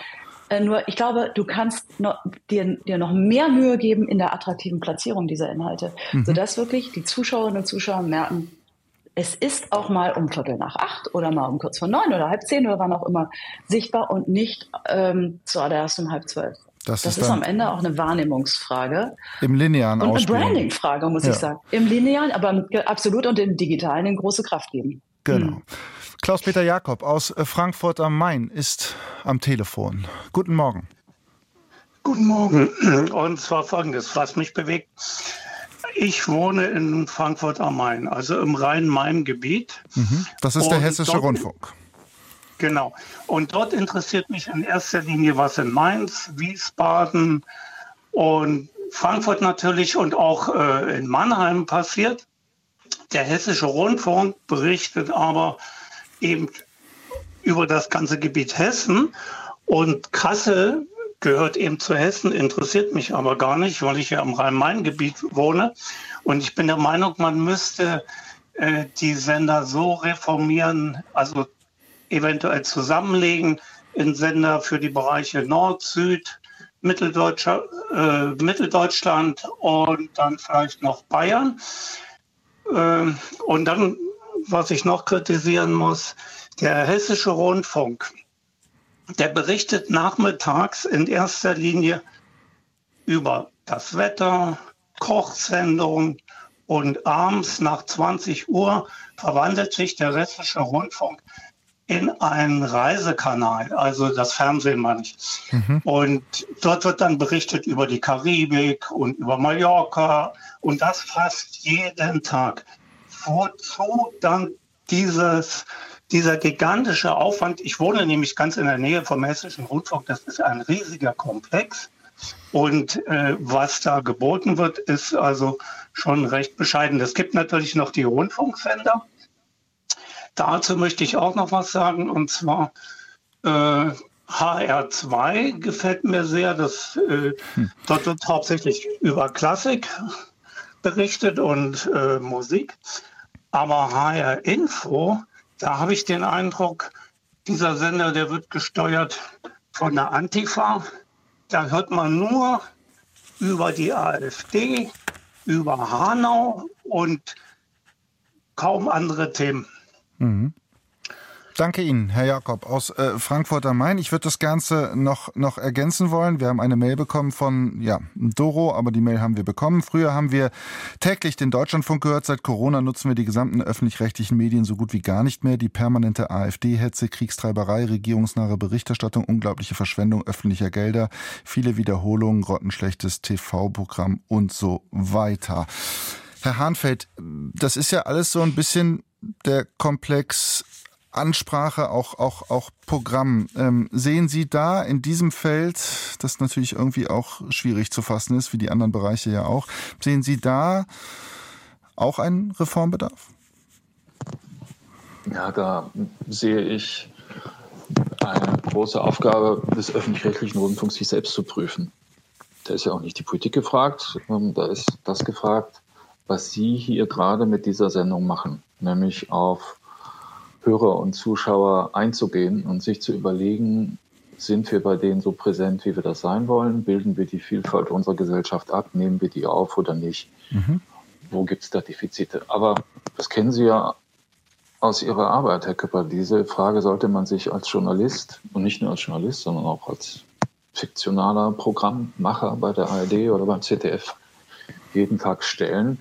Äh, nur ich glaube, du kannst noch, dir, dir noch mehr Mühe geben in der attraktiven Platzierung dieser Inhalte, mhm. sodass wirklich die Zuschauerinnen und Zuschauer merken, es ist auch mal um Viertel nach acht oder mal um kurz vor neun oder halb zehn oder wann auch immer sichtbar und nicht ähm, zuallererst um halb zwölf. Das, das ist, ist am Ende auch eine Wahrnehmungsfrage. Im linearen Und eine Branding-Frage, muss ja. ich sagen. Im linearen, aber absolut und im digitalen eine große Kraft geben. Genau. Hm. Klaus-Peter Jakob aus äh, Frankfurt am Main ist am Telefon. Guten Morgen. Guten Morgen. Und zwar folgendes, was mich bewegt. Ich wohne in Frankfurt am Main, also im Rhein-Main-Gebiet. Mhm. Das ist der Hessische Rundfunk. Genau. Und dort interessiert mich in erster Linie, was in Mainz, Wiesbaden und Frankfurt natürlich und auch äh, in Mannheim passiert. Der Hessische Rundfunk berichtet aber eben über das ganze Gebiet Hessen und Kassel gehört eben zu Hessen, interessiert mich aber gar nicht, weil ich ja im Rhein-Main-Gebiet wohne. Und ich bin der Meinung, man müsste äh, die Sender so reformieren, also eventuell zusammenlegen in Sender für die Bereiche Nord, Süd, äh, Mitteldeutschland und dann vielleicht noch Bayern. Äh, und dann, was ich noch kritisieren muss, der hessische Rundfunk, der berichtet nachmittags in erster Linie über das Wetter, Kochsendungen und abends nach 20 Uhr verwandelt sich der hessische Rundfunk in einen Reisekanal, also das Fernsehen meine ich. Mhm. Und dort wird dann berichtet über die Karibik und über Mallorca und das fast jeden Tag. Wozu dann dieses, dieser gigantische Aufwand? Ich wohne nämlich ganz in der Nähe vom Hessischen Rundfunk, das ist ein riesiger Komplex. Und äh, was da geboten wird, ist also schon recht bescheiden. Es gibt natürlich noch die Rundfunksender Dazu möchte ich auch noch was sagen und zwar äh, HR2 gefällt mir sehr. Das, äh, hm. Dort wird hauptsächlich über Klassik berichtet und äh, Musik. Aber HR Info, da habe ich den Eindruck, dieser Sender, der wird gesteuert von der Antifa. Da hört man nur über die AfD, über Hanau und kaum andere Themen. Mhm. Danke Ihnen, Herr Jakob aus äh, Frankfurt am Main. Ich würde das Ganze noch, noch ergänzen wollen. Wir haben eine Mail bekommen von ja, Doro, aber die Mail haben wir bekommen. Früher haben wir täglich den Deutschlandfunk gehört. Seit Corona nutzen wir die gesamten öffentlich-rechtlichen Medien so gut wie gar nicht mehr. Die permanente AfD-Hetze, Kriegstreiberei, regierungsnahe Berichterstattung, unglaubliche Verschwendung öffentlicher Gelder, viele Wiederholungen, grottenschlechtes TV-Programm und so weiter. Herr Hahnfeld, das ist ja alles so ein bisschen der Komplex Ansprache, auch, auch, auch Programm. Ähm, sehen Sie da in diesem Feld das natürlich irgendwie auch schwierig zu fassen ist, wie die anderen Bereiche ja auch. Sehen Sie da auch einen Reformbedarf? Ja, da sehe ich eine große Aufgabe des öffentlich-rechtlichen Rundfunks, sich selbst zu prüfen. Da ist ja auch nicht die Politik gefragt, da ist das gefragt, was Sie hier gerade mit dieser Sendung machen, nämlich auf Hörer und Zuschauer einzugehen und sich zu überlegen, sind wir bei denen so präsent, wie wir das sein wollen? Bilden wir die Vielfalt unserer Gesellschaft ab? Nehmen wir die auf oder nicht? Mhm. Wo gibt es da Defizite? Aber das kennen Sie ja aus Ihrer Arbeit, Herr Köpper. Diese Frage sollte man sich als Journalist und nicht nur als Journalist, sondern auch als fiktionaler Programmmacher bei der ARD oder beim ZDF jeden Tag stellen.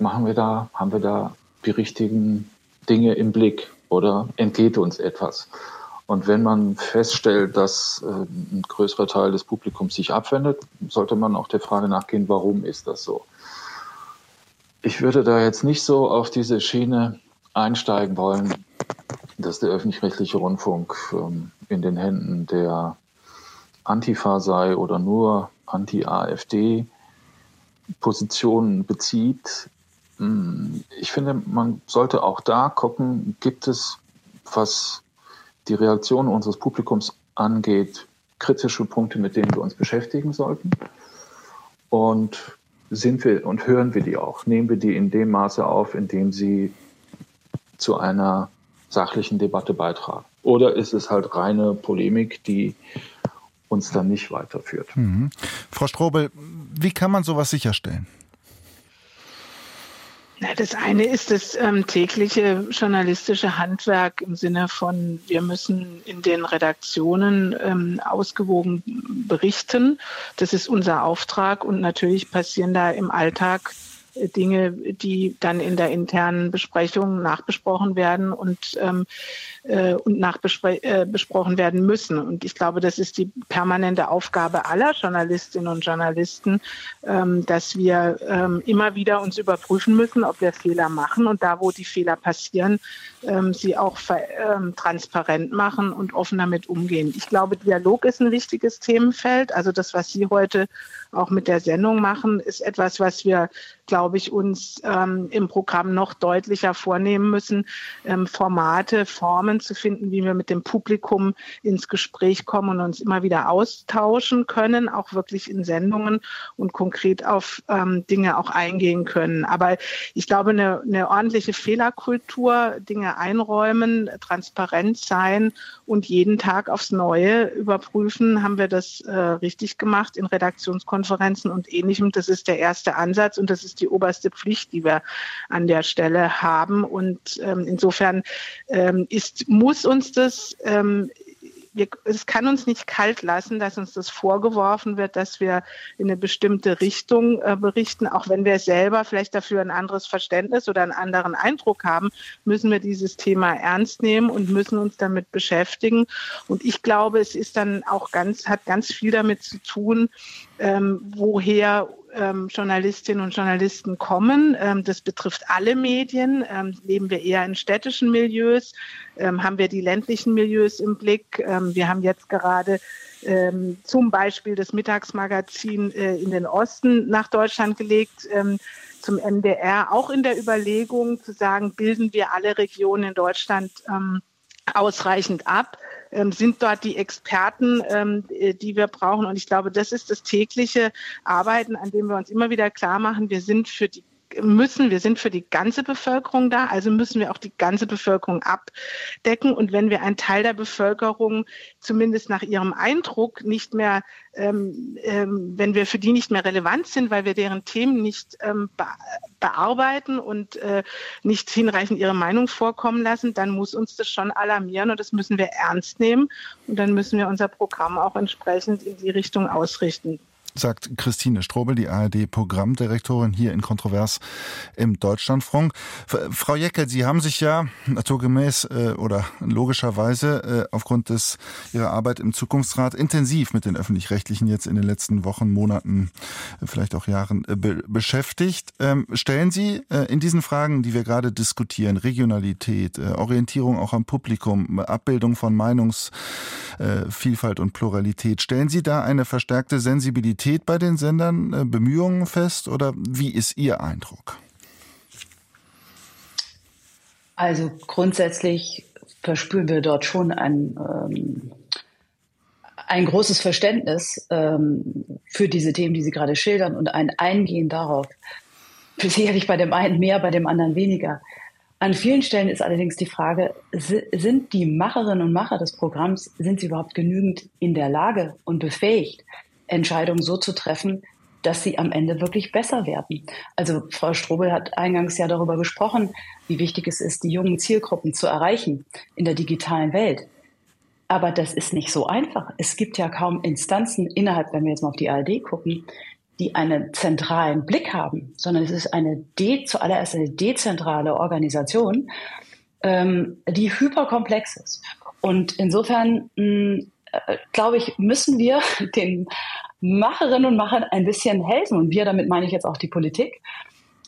Machen wir da, haben wir da die richtigen Dinge im Blick oder entgeht uns etwas? Und wenn man feststellt, dass äh, ein größerer Teil des Publikums sich abwendet, sollte man auch der Frage nachgehen, warum ist das so? Ich würde da jetzt nicht so auf diese Schiene einsteigen wollen, dass der öffentlich-rechtliche Rundfunk ähm, in den Händen der Antifa sei oder nur Anti-AfD Positionen bezieht. Hm, ich finde, man sollte auch da gucken, gibt es, was die Reaktion unseres Publikums angeht, kritische Punkte, mit denen wir uns beschäftigen sollten. Und sind wir und hören wir die auch? Nehmen wir die in dem Maße auf, in dem sie zu einer sachlichen Debatte beitragen? Oder ist es halt reine Polemik, die uns dann nicht weiterführt? Mhm. Frau Strobel, wie kann man sowas sicherstellen? Das eine ist das ähm, tägliche journalistische Handwerk im Sinne von, wir müssen in den Redaktionen ähm, ausgewogen berichten. Das ist unser Auftrag und natürlich passieren da im Alltag Dinge, die dann in der internen Besprechung nachbesprochen werden und, ähm, äh, und nachbesprochen äh, werden müssen. Und ich glaube, das ist die permanente Aufgabe aller Journalistinnen und Journalisten, ähm, dass wir ähm, immer wieder uns überprüfen müssen, ob wir Fehler machen und da, wo die Fehler passieren, ähm, sie auch ähm, transparent machen und offen damit umgehen. Ich glaube, Dialog ist ein wichtiges Themenfeld. Also das, was Sie heute auch mit der Sendung machen, ist etwas, was wir, glaube ich, uns ähm, im Programm noch deutlicher vornehmen müssen, ähm, Formate, Formen zu finden, wie wir mit dem Publikum ins Gespräch kommen und uns immer wieder austauschen können, auch wirklich in Sendungen und konkret auf ähm, Dinge auch eingehen können. Aber ich glaube, eine, eine ordentliche Fehlerkultur, Dinge einräumen, transparent sein und jeden Tag aufs Neue überprüfen, haben wir das äh, richtig gemacht in Redaktionskonferenzen Konferenzen und ähnlichem. Das ist der erste Ansatz und das ist die oberste Pflicht, die wir an der Stelle haben. Und ähm, insofern ähm, ist, muss uns das ähm, wir, es kann uns nicht kalt lassen, dass uns das vorgeworfen wird, dass wir in eine bestimmte Richtung äh, berichten. Auch wenn wir selber vielleicht dafür ein anderes Verständnis oder einen anderen Eindruck haben, müssen wir dieses Thema ernst nehmen und müssen uns damit beschäftigen. Und ich glaube, es ist dann auch ganz, hat ganz viel damit zu tun, ähm, woher ähm, Journalistinnen und Journalisten kommen. Ähm, das betrifft alle Medien. Ähm, leben wir eher in städtischen Milieus? Ähm, haben wir die ländlichen Milieus im Blick? Ähm, wir haben jetzt gerade ähm, zum Beispiel das Mittagsmagazin äh, in den Osten nach Deutschland gelegt zum MDR, auch in der Überlegung zu sagen, bilden wir alle Regionen in Deutschland ausreichend ab ähm, sind dort die Experten, ähm, äh, die wir brauchen. Und ich glaube, das ist das tägliche Arbeiten, an dem wir uns immer wieder klar machen, wir sind für die müssen, wir sind für die ganze Bevölkerung da, also müssen wir auch die ganze Bevölkerung abdecken. Und wenn wir einen Teil der Bevölkerung zumindest nach ihrem Eindruck nicht mehr, ähm, ähm, wenn wir für die nicht mehr relevant sind, weil wir deren Themen nicht ähm, be bearbeiten und äh, nicht hinreichend ihre Meinung vorkommen lassen, dann muss uns das schon alarmieren und das müssen wir ernst nehmen. Und dann müssen wir unser Programm auch entsprechend in die Richtung ausrichten. Sagt Christine Strobel, die ARD-Programmdirektorin hier in Kontrovers im Deutschlandfunk. Frau Jeckel, Sie haben sich ja naturgemäß äh, oder logischerweise äh, aufgrund des Ihrer Arbeit im Zukunftsrat intensiv mit den Öffentlich-Rechtlichen jetzt in den letzten Wochen, Monaten, äh, vielleicht auch Jahren be beschäftigt. Ähm, stellen Sie in diesen Fragen, die wir gerade diskutieren, Regionalität, Orientierung auch am Publikum, Abbildung von Meinungsvielfalt und Pluralität, stellen Sie da eine verstärkte Sensibilität bei den Sendern, äh, Bemühungen fest oder wie ist Ihr Eindruck? Also grundsätzlich verspüren wir dort schon ein, ähm, ein großes Verständnis ähm, für diese Themen, die Sie gerade schildern und ein Eingehen darauf. Sicherlich bei dem einen mehr, bei dem anderen weniger. An vielen Stellen ist allerdings die Frage, sind die Macherinnen und Macher des Programms, sind sie überhaupt genügend in der Lage und befähigt, Entscheidungen so zu treffen, dass sie am Ende wirklich besser werden. Also Frau Strobel hat eingangs ja darüber gesprochen, wie wichtig es ist, die jungen Zielgruppen zu erreichen in der digitalen Welt. Aber das ist nicht so einfach. Es gibt ja kaum Instanzen innerhalb, wenn wir jetzt mal auf die ARD gucken, die einen zentralen Blick haben, sondern es ist eine de, zuallererst eine dezentrale Organisation, ähm, die hyperkomplex ist. Und insofern mh, äh, glaube ich, müssen wir den Macherinnen und Machern ein bisschen helfen. Und wir, damit meine ich jetzt auch die Politik,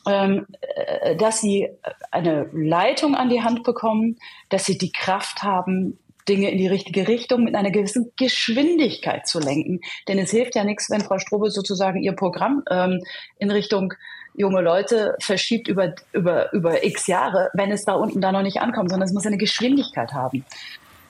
ähm, äh, dass sie eine Leitung an die Hand bekommen, dass sie die Kraft haben, Dinge in die richtige Richtung mit einer gewissen Geschwindigkeit zu lenken. Denn es hilft ja nichts, wenn Frau Strobe sozusagen ihr Programm ähm, in Richtung junge Leute verschiebt über, über, über x Jahre, wenn es da unten da noch nicht ankommt, sondern es muss eine Geschwindigkeit haben.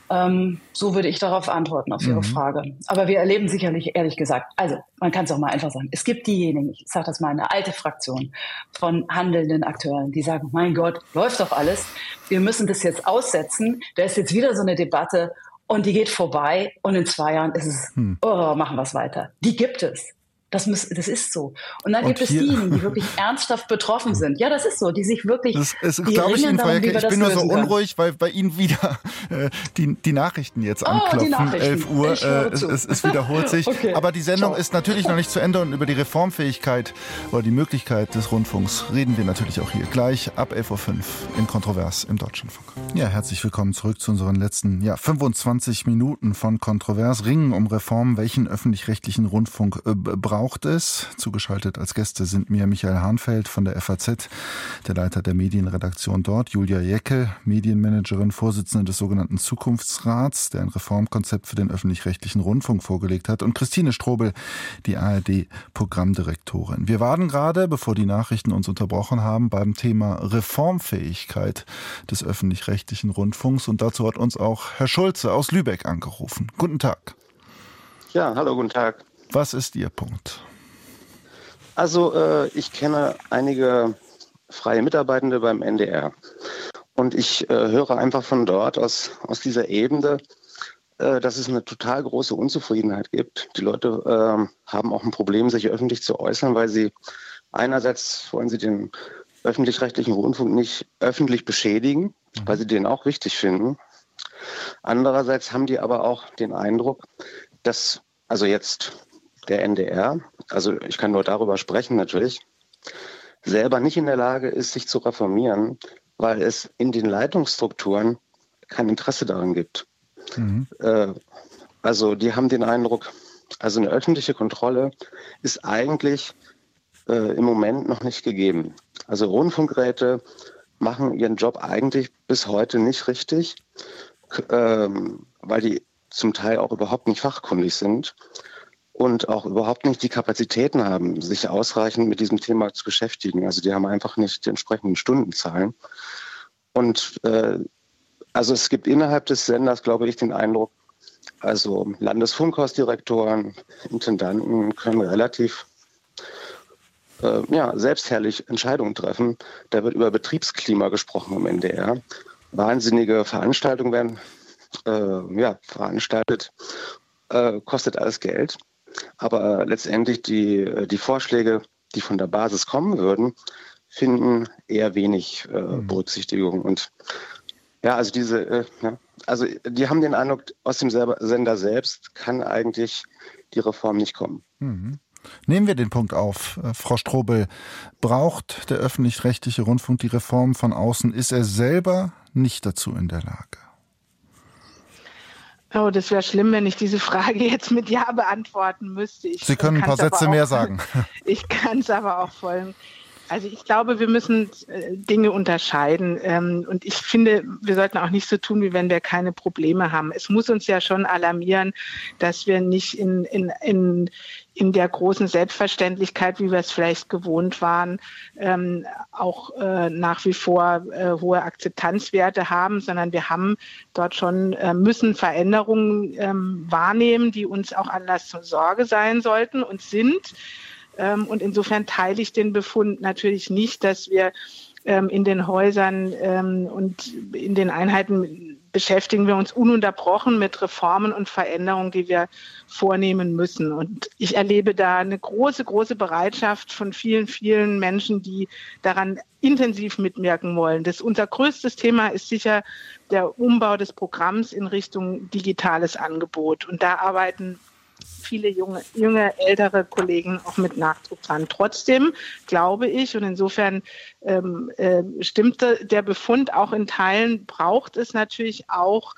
Ähm, so würde ich darauf antworten, auf Ihre mhm. Frage. Aber wir erleben sicherlich, ehrlich gesagt, also man kann es auch mal einfach sagen, es gibt diejenigen, ich sage das mal, eine alte Fraktion von handelnden Akteuren, die sagen, mein Gott, läuft doch alles, wir müssen das jetzt aussetzen, da ist jetzt wieder so eine Debatte und die geht vorbei und in zwei Jahren ist es, hm. oh, machen wir es weiter. Die gibt es. Das, muss, das ist so. Und dann und gibt es diejenigen, die wirklich ernsthaft betroffen sind. Ja, das ist so, die sich wirklich. Das, das glaube ich Ihnen, Frau Jacke, ich bin nur so unruhig, weil bei Ihnen wieder äh, die, die Nachrichten jetzt oh, anklopfen. Nachrichten. 11 Uhr, äh, es, es, es, wiederholt sich. okay. Aber die Sendung Ciao. ist natürlich noch nicht zu Ende und über die Reformfähigkeit oder die Möglichkeit des Rundfunks reden wir natürlich auch hier gleich ab 11.05 Uhr in Kontrovers im Deutschlandfunk. Ja, herzlich willkommen zurück zu unseren letzten ja, 25 Minuten von Kontrovers. Ringen um Reformen, welchen öffentlich-rechtlichen Rundfunk äh, braucht braucht es. Zugeschaltet als Gäste sind mir Michael Hahnfeld von der FAZ, der Leiter der Medienredaktion dort, Julia Jecke, Medienmanagerin, Vorsitzende des sogenannten Zukunftsrats, der ein Reformkonzept für den öffentlich-rechtlichen Rundfunk vorgelegt hat, und Christine Strobel, die ARD-Programmdirektorin. Wir waren gerade, bevor die Nachrichten uns unterbrochen haben, beim Thema Reformfähigkeit des öffentlich-rechtlichen Rundfunks und dazu hat uns auch Herr Schulze aus Lübeck angerufen. Guten Tag. Ja, hallo, guten Tag. Was ist Ihr Punkt? Also äh, ich kenne einige freie Mitarbeitende beim NDR und ich äh, höre einfach von dort aus, aus dieser Ebene, äh, dass es eine total große Unzufriedenheit gibt. Die Leute ähm, haben auch ein Problem, sich öffentlich zu äußern, weil sie einerseits wollen sie den öffentlich-rechtlichen Rundfunk nicht öffentlich beschädigen, mhm. weil sie den auch wichtig finden. Andererseits haben die aber auch den Eindruck, dass also jetzt der NDR, also ich kann nur darüber sprechen natürlich, selber nicht in der Lage ist, sich zu reformieren, weil es in den Leitungsstrukturen kein Interesse daran gibt. Mhm. Äh, also die haben den Eindruck, also eine öffentliche Kontrolle ist eigentlich äh, im Moment noch nicht gegeben. Also Rundfunkräte machen ihren Job eigentlich bis heute nicht richtig, ähm, weil die zum Teil auch überhaupt nicht fachkundig sind und auch überhaupt nicht die Kapazitäten haben, sich ausreichend mit diesem Thema zu beschäftigen. Also die haben einfach nicht die entsprechenden Stundenzahlen. Und äh, also es gibt innerhalb des Senders, glaube ich, den Eindruck, also Landesfunkhausdirektoren, Intendanten können relativ äh, ja, selbstherrlich Entscheidungen treffen. Da wird über Betriebsklima gesprochen im NDR. Wahnsinnige Veranstaltungen werden äh, ja, veranstaltet, äh, kostet alles Geld. Aber letztendlich die, äh, die Vorschläge, die von der Basis kommen würden, finden eher wenig äh, mhm. Berücksichtigung. Und ja, also diese, äh, ja, also die haben den Eindruck, aus dem Sender selbst kann eigentlich die Reform nicht kommen. Mhm. Nehmen wir den Punkt auf. Äh, Frau Strobel, braucht der öffentlich-rechtliche Rundfunk die Reform von außen? Ist er selber nicht dazu in der Lage? Oh, das wäre schlimm, wenn ich diese Frage jetzt mit Ja beantworten müsste. Ich Sie können ein paar Sätze mehr sagen. Ich kann es aber auch voll also ich glaube, wir müssen äh, Dinge unterscheiden. Ähm, und ich finde, wir sollten auch nicht so tun, wie wenn wir keine Probleme haben. Es muss uns ja schon alarmieren, dass wir nicht in, in, in, in der großen Selbstverständlichkeit, wie wir es vielleicht gewohnt waren, ähm, auch äh, nach wie vor äh, hohe Akzeptanzwerte haben, sondern wir haben dort schon, müssen Veränderungen ähm, wahrnehmen, die uns auch Anlass zur Sorge sein sollten und sind. Ähm, und insofern teile ich den Befund natürlich nicht, dass wir ähm, in den Häusern ähm, und in den Einheiten beschäftigen wir uns ununterbrochen mit Reformen und Veränderungen, die wir vornehmen müssen. Und ich erlebe da eine große, große Bereitschaft von vielen, vielen Menschen, die daran intensiv mitwirken wollen. Das unser größtes Thema ist sicher der Umbau des Programms in Richtung digitales Angebot. Und da arbeiten viele junge, junge, ältere Kollegen auch mit Nachdruck dran. Trotzdem glaube ich, und insofern ähm, äh, stimmte der Befund auch in Teilen, braucht es natürlich auch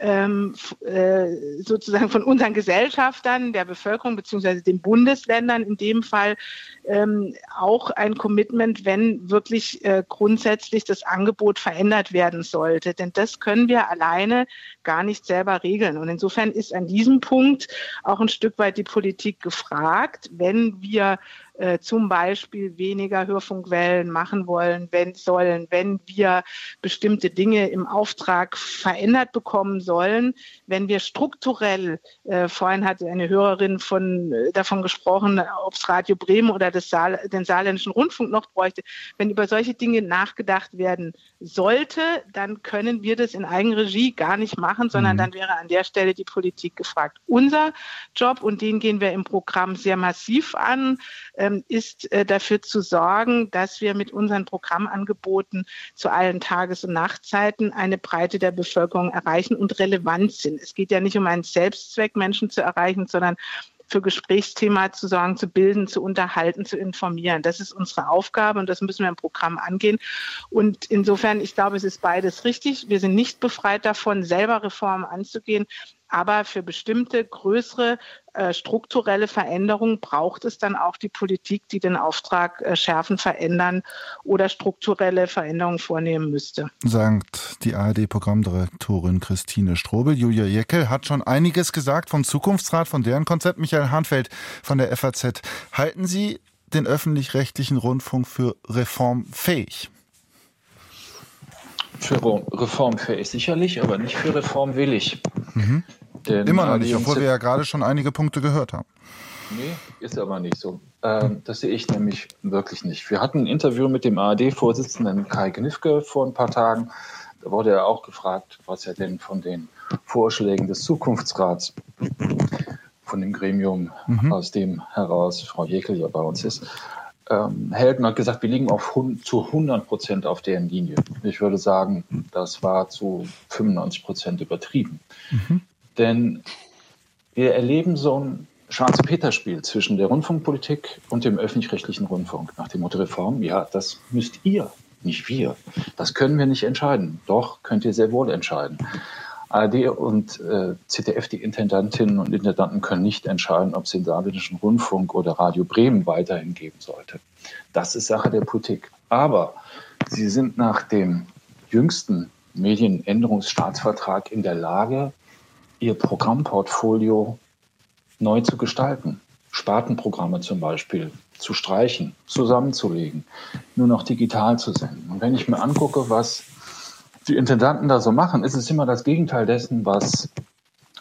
ähm, äh, sozusagen von unseren Gesellschaftern, der Bevölkerung beziehungsweise den Bundesländern in dem Fall ähm, auch ein Commitment, wenn wirklich äh, grundsätzlich das Angebot verändert werden sollte. Denn das können wir alleine gar nicht selber regeln. Und insofern ist an diesem Punkt auch ein Stück weit die Politik gefragt, wenn wir äh, zum Beispiel weniger Hörfunkwellen machen wollen, wenn sollen, wenn wir bestimmte Dinge im Auftrag verändert bekommen sollen, wenn wir strukturell, äh, vorhin hatte eine Hörerin von, äh, davon gesprochen, ob es Radio Bremen oder das Saal, den saarländischen Rundfunk noch bräuchte, wenn über solche Dinge nachgedacht werden sollte, dann können wir das in Eigenregie gar nicht machen, sondern mhm. dann wäre an der Stelle die Politik gefragt. Unser Job, und den gehen wir im Programm sehr massiv an, ähm, ist äh, dafür zu sorgen, dass wir mit unseren Programmangeboten zu allen Tages- und Nachtzeiten eine Breite der Bevölkerung erreichen und relevant sind. Es geht ja nicht um einen Selbstzweck, Menschen zu erreichen, sondern für Gesprächsthema zu sorgen, zu bilden, zu unterhalten, zu informieren. Das ist unsere Aufgabe und das müssen wir im Programm angehen. Und insofern, ich glaube, es ist beides richtig. Wir sind nicht befreit davon, selber Reformen anzugehen. Aber für bestimmte größere äh, strukturelle Veränderungen braucht es dann auch die Politik, die den Auftrag äh, schärfen, verändern oder strukturelle Veränderungen vornehmen müsste. Sagt die ARD-Programmdirektorin Christine Strobel. Julia Jeckel hat schon einiges gesagt vom Zukunftsrat, von deren Konzept. Michael Hahnfeld von der FAZ. Halten Sie den öffentlich-rechtlichen Rundfunk für reformfähig? Für reformfähig sicherlich, aber nicht für reformwillig. Mhm. Denn Immer noch nicht, obwohl wir ja gerade schon einige Punkte gehört haben. Nee, ist aber nicht so. Ähm, das sehe ich nämlich wirklich nicht. Wir hatten ein Interview mit dem ARD-Vorsitzenden Kai Gnifke vor ein paar Tagen. Da wurde er auch gefragt, was er denn von den Vorschlägen des Zukunftsrats, von dem Gremium, mhm. aus dem heraus Frau Jekel ja bei uns ist, ähm, hält und hat gesagt, wir liegen auf, zu 100 Prozent auf deren Linie. Ich würde sagen, das war zu 95 Prozent übertrieben. Mhm. Denn wir erleben so ein Schwarze-Peter-Spiel zwischen der Rundfunkpolitik und dem öffentlich-rechtlichen Rundfunk. Nach dem Motto Reform, ja, das müsst ihr, nicht wir. Das können wir nicht entscheiden. Doch könnt ihr sehr wohl entscheiden. ARD und äh, ZDF, die Intendantinnen und Intendanten, können nicht entscheiden, ob es den saarländischen Rundfunk oder Radio Bremen weiterhin geben sollte. Das ist Sache der Politik. Aber sie sind nach dem jüngsten Medienänderungsstaatsvertrag in der Lage, ihr Programmportfolio neu zu gestalten. Spartenprogramme zum Beispiel zu streichen, zusammenzulegen, nur noch digital zu senden. Und wenn ich mir angucke, was die Intendanten da so machen, ist es immer das Gegenteil dessen, was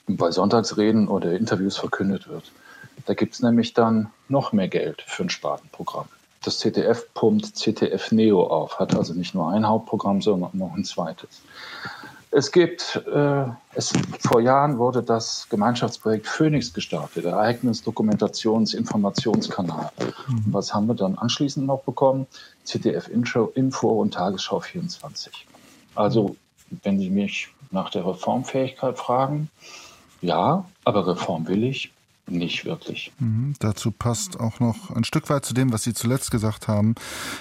bei Sonntagsreden oder Interviews verkündet wird. Da gibt es nämlich dann noch mehr Geld für ein Spartenprogramm. Das ZDF pumpt ZDF Neo auf, hat also nicht nur ein Hauptprogramm, sondern noch ein zweites. Es gibt, äh, es, vor Jahren wurde das Gemeinschaftsprojekt Phoenix gestartet, Ereignis-, Dokumentations-, Informationskanal. Mhm. Was haben wir dann anschließend noch bekommen? ZDF Info, Info und Tagesschau 24. Also, wenn Sie mich nach der Reformfähigkeit fragen, ja, aber reformwillig nicht wirklich. Mhm, dazu passt auch noch ein Stück weit zu dem, was Sie zuletzt gesagt haben,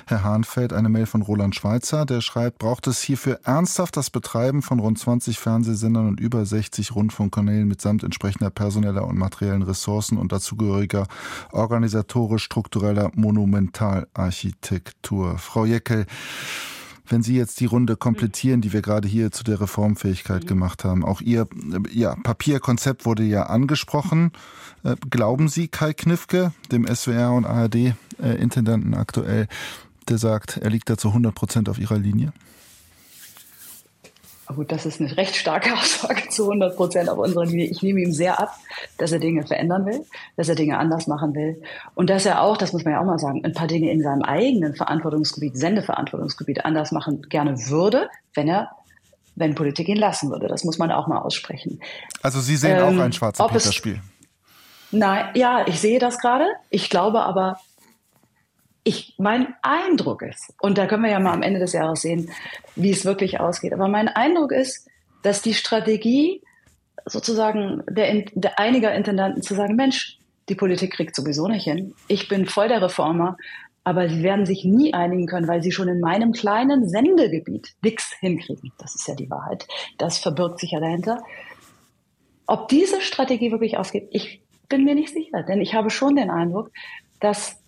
Herr Hahnfeld, eine Mail von Roland Schweitzer, der schreibt, braucht es hierfür ernsthaft das Betreiben von rund 20 Fernsehsendern und über 60 Rundfunkkanälen mitsamt entsprechender personeller und materiellen Ressourcen und dazugehöriger organisatorisch-struktureller Monumentalarchitektur. Frau Jeckel, wenn Sie jetzt die Runde komplettieren, die wir gerade hier zu der Reformfähigkeit mhm. gemacht haben, auch Ihr ja, Papierkonzept wurde ja angesprochen. Äh, glauben Sie Kai Knifke, dem SWR und ARD-Intendanten äh, aktuell, der sagt, er liegt da zu 100 Prozent auf Ihrer Linie? Gut, das ist eine recht starke Aussage zu 100 Prozent auf unserer Linie. Ich nehme ihm sehr ab, dass er Dinge verändern will, dass er Dinge anders machen will und dass er auch, das muss man ja auch mal sagen, ein paar Dinge in seinem eigenen Verantwortungsgebiet, Sendeverantwortungsgebiet anders machen gerne würde, wenn er wenn Politik ihn lassen würde. Das muss man auch mal aussprechen. Also Sie sehen ähm, auch ein schwarzer Peter-Spiel. Nein, ja, ich sehe das gerade. Ich glaube aber, ich, mein Eindruck ist, und da können wir ja mal am Ende des Jahres sehen, wie es wirklich ausgeht, aber mein Eindruck ist, dass die Strategie sozusagen der, der einiger Intendanten zu sagen, Mensch, die Politik kriegt sowieso nicht hin. Ich bin voll der Reformer, aber sie werden sich nie einigen können, weil sie schon in meinem kleinen Sendegebiet nichts hinkriegen. Das ist ja die Wahrheit. Das verbirgt sich ja dahinter. Ob diese Strategie wirklich ausgeht, ich bin mir nicht sicher, denn ich habe schon den Eindruck, dass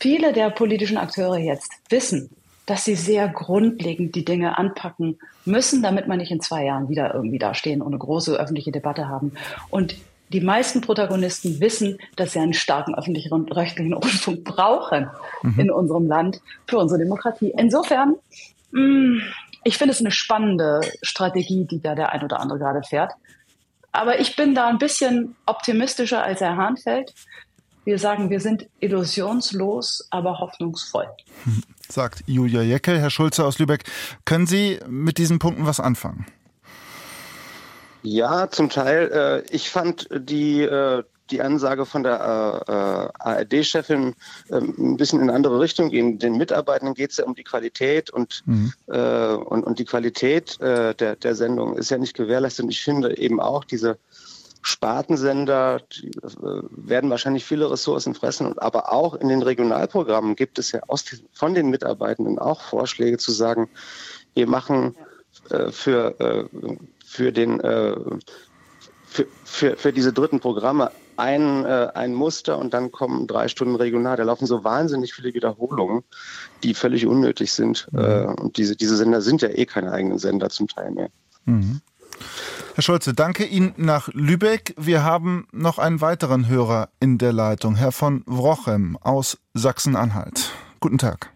viele der politischen Akteure jetzt wissen, dass sie sehr grundlegend die Dinge anpacken müssen, damit man nicht in zwei Jahren wieder irgendwie dastehen und eine große öffentliche Debatte haben. Und die meisten Protagonisten wissen, dass sie einen starken öffentlichen rechtlichen Rundfunk brauchen mhm. in unserem Land für unsere Demokratie. Insofern, mh, mm, ich finde es eine spannende Strategie, die da der ein oder andere gerade fährt. Aber ich bin da ein bisschen optimistischer als Herr Hahnfeld. Wir sagen, wir sind illusionslos, aber hoffnungsvoll. Sagt Julia Jeckel. Herr Schulze aus Lübeck, können Sie mit diesen Punkten was anfangen? Ja, zum Teil. Äh, ich fand die, äh, die Ansage von der äh, ARD-Chefin ein bisschen in eine andere Richtung gehen. Den Mitarbeitenden geht es ja um die Qualität und, mhm. und, und die Qualität der, der Sendung ist ja nicht gewährleistet. Und ich finde eben auch diese Spartensender die, äh, werden wahrscheinlich viele Ressourcen fressen, aber auch in den Regionalprogrammen gibt es ja aus, von den Mitarbeitenden auch Vorschläge zu sagen, wir machen äh, für, äh, für, den, äh, für, für, für diese dritten Programme ein, äh, ein Muster und dann kommen drei Stunden regional. Da laufen so wahnsinnig viele Wiederholungen, die völlig unnötig sind. Mhm. Äh, und diese, diese Sender sind ja eh keine eigenen Sender zum Teil mehr. Mhm. Herr Scholze, danke Ihnen nach Lübeck. Wir haben noch einen weiteren Hörer in der Leitung, Herr von Wrochem aus Sachsen-Anhalt. Guten Tag.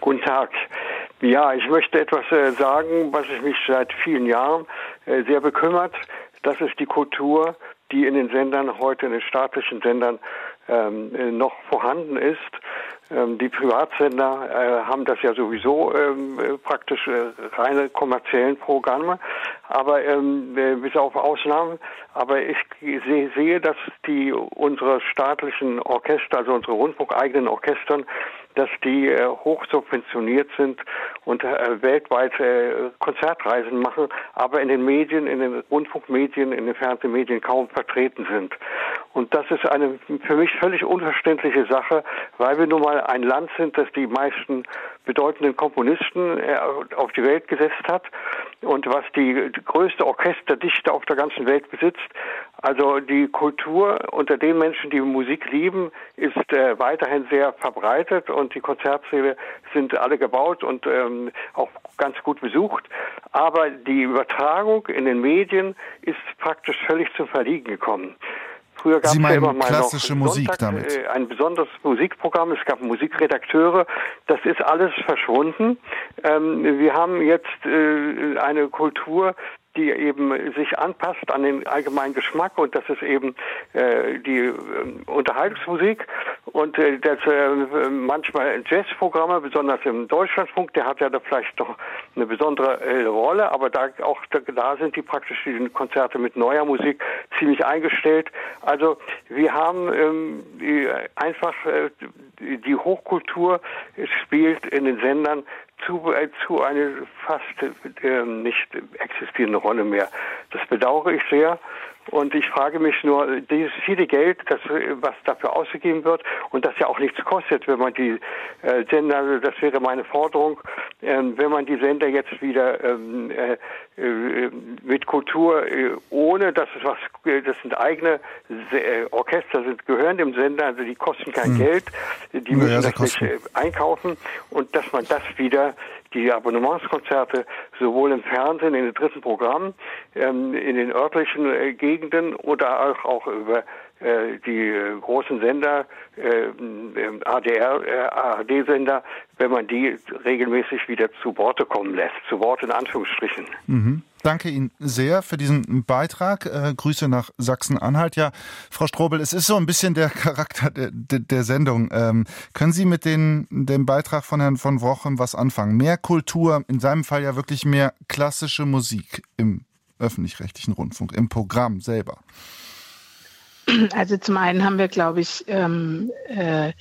Guten Tag. Ja, ich möchte etwas äh, sagen, was mich seit vielen Jahren äh, sehr bekümmert. Das ist die Kultur, die in den Sendern, heute in den staatlichen Sendern, ähm, äh, noch vorhanden ist. Ähm, die Privatsender äh, haben das ja sowieso ähm, äh, praktisch äh, reine kommerziellen Programme, aber ähm, äh, bis auf Ausnahmen. Aber ich sehe, sehe, dass die unsere staatlichen Orchester, also unsere rundfunkeigenen Orchestern, dass die äh, hoch subventioniert sind und äh, weltweit äh, Konzertreisen machen, aber in den Medien, in den Rundfunkmedien, in den Fernsehmedien kaum vertreten sind. Und das ist eine für mich völlig unverständliche Sache, weil wir nun mal ein Land sind, das die meisten bedeutenden Komponisten äh, auf die Welt gesetzt hat und was die größte Orchesterdichte auf der ganzen Welt besitzt. Also die Kultur unter den Menschen, die Musik lieben, ist äh, weiterhin sehr verbreitet und die Konzertsäle sind alle gebaut und ähm, auch ganz gut besucht. Aber die Übertragung in den Medien ist praktisch völlig zum Verliegen gekommen. Früher gab es ja immer mal klassische noch Musik Sonntag, damit. Äh, ein besonderes Musikprogramm, es gab Musikredakteure, das ist alles verschwunden. Ähm, wir haben jetzt äh, eine Kultur, die eben sich anpasst an den allgemeinen Geschmack und das ist eben äh, die äh, Unterhaltungsmusik und äh, das, äh, manchmal Jazzprogramme, besonders im Deutschlandfunk, der hat ja da vielleicht doch eine besondere äh, Rolle, aber da auch da, sind die praktisch die Konzerte mit neuer Musik ziemlich eingestellt. Also wir haben ähm, die, einfach äh, die Hochkultur spielt in den Sendern zu, äh, zu eine fast äh, nicht existierende Rolle mehr. Das bedauere ich sehr Und ich frage mich nur, dieses viele Geld, das, was dafür ausgegeben wird und das ja auch nichts kostet, wenn man die äh, Sender, das wäre meine Forderung, äh, wenn man die Sender jetzt wieder ähm, äh, äh, mit Kultur, äh, ohne dass es was, das sind eigene äh, Orchester, sind gehören dem Sender, also die kosten kein hm. Geld, die müssen ja, das nicht einkaufen und dass man das wieder die Abonnementskonzerte sowohl im Fernsehen, in den dritten Programmen, ähm, in den örtlichen äh, Gegenden oder auch, auch über äh, die äh, großen Sender, äh, ADR, ARD-Sender, wenn man die regelmäßig wieder zu Worte kommen lässt, zu Wort in Anführungsstrichen. Mhm. Danke Ihnen sehr für diesen Beitrag. Äh, Grüße nach Sachsen-Anhalt. Ja, Frau Strobel, es ist so ein bisschen der Charakter der, der Sendung. Ähm, können Sie mit den, dem Beitrag von Herrn von Wrochem was anfangen? Mehr Kultur, in seinem Fall ja wirklich mehr klassische Musik im öffentlich-rechtlichen Rundfunk, im Programm selber. Also zum einen haben wir, glaube ich, ähm, äh,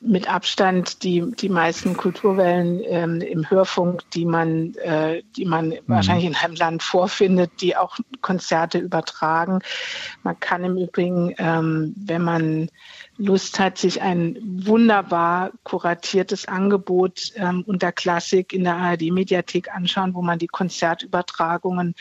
mit Abstand die, die meisten Kulturwellen ähm, im Hörfunk, die man, äh, die man mhm. wahrscheinlich in einem Land vorfindet, die auch Konzerte übertragen. Man kann im Übrigen, ähm, wenn man Lust hat, sich ein wunderbar kuratiertes Angebot ähm, unter Klassik in der ARD-Mediathek anschauen, wo man die Konzertübertragungen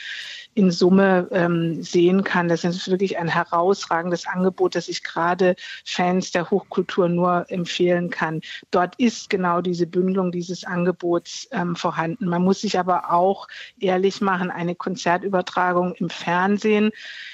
in Summe ähm, sehen kann. Das ist wirklich ein herausragendes Angebot, das ich gerade Fans der Hochkultur nur empfehlen kann. Dort ist genau diese Bündelung dieses Angebots ähm, vorhanden. Man muss sich aber auch ehrlich machen, eine Konzertübertragung im Fernsehen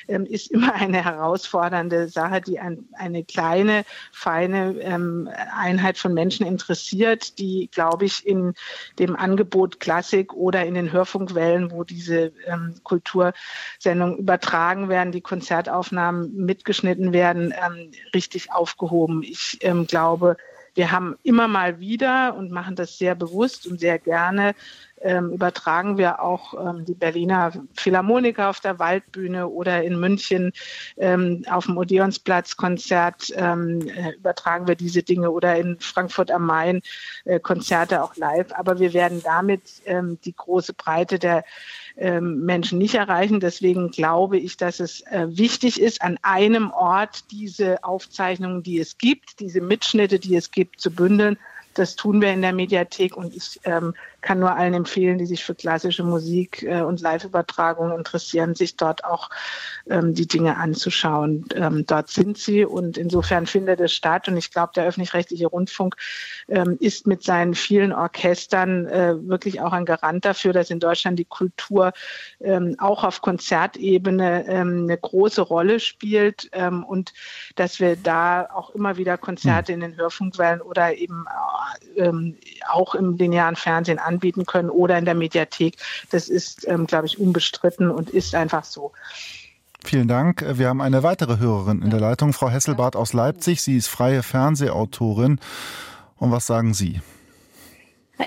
ähm, ist immer eine herausfordernde Sache, die ein, eine kleine, feine ähm, Einheit von Menschen interessiert, die, glaube ich, in dem Angebot Klassik oder in den Hörfunkwellen, wo diese ähm, Kultur Kultursendungen übertragen werden, die Konzertaufnahmen mitgeschnitten werden, ähm, richtig aufgehoben. Ich ähm, glaube, wir haben immer mal wieder und machen das sehr bewusst und sehr gerne ähm, übertragen wir auch ähm, die Berliner Philharmoniker auf der Waldbühne oder in München ähm, auf dem Odeonsplatz Konzert ähm, äh, übertragen wir diese Dinge oder in Frankfurt am Main äh, Konzerte auch live. Aber wir werden damit ähm, die große Breite der ähm, Menschen nicht erreichen. Deswegen glaube ich, dass es äh, wichtig ist, an einem Ort diese Aufzeichnungen, die es gibt, diese Mitschnitte, die es gibt, zu bündeln. Das tun wir in der Mediathek und ich ähm, kann nur allen empfehlen, die sich für klassische Musik äh, und Live-Übertragungen interessieren, sich dort auch ähm, die Dinge anzuschauen. Ähm, dort sind sie und insofern findet es statt. Und ich glaube, der öffentlich-rechtliche Rundfunk ähm, ist mit seinen vielen Orchestern äh, wirklich auch ein Garant dafür, dass in Deutschland die Kultur ähm, auch auf Konzertebene ähm, eine große Rolle spielt ähm, und dass wir da auch immer wieder Konzerte hm. in den Hörfunkwellen oder eben äh, auch im linearen Fernsehen anbieten können oder in der Mediathek. Das ist, ähm, glaube ich, unbestritten und ist einfach so. Vielen Dank. Wir haben eine weitere Hörerin in der Leitung, Frau Hesselbart aus Leipzig. Sie ist freie Fernsehautorin. Und was sagen Sie?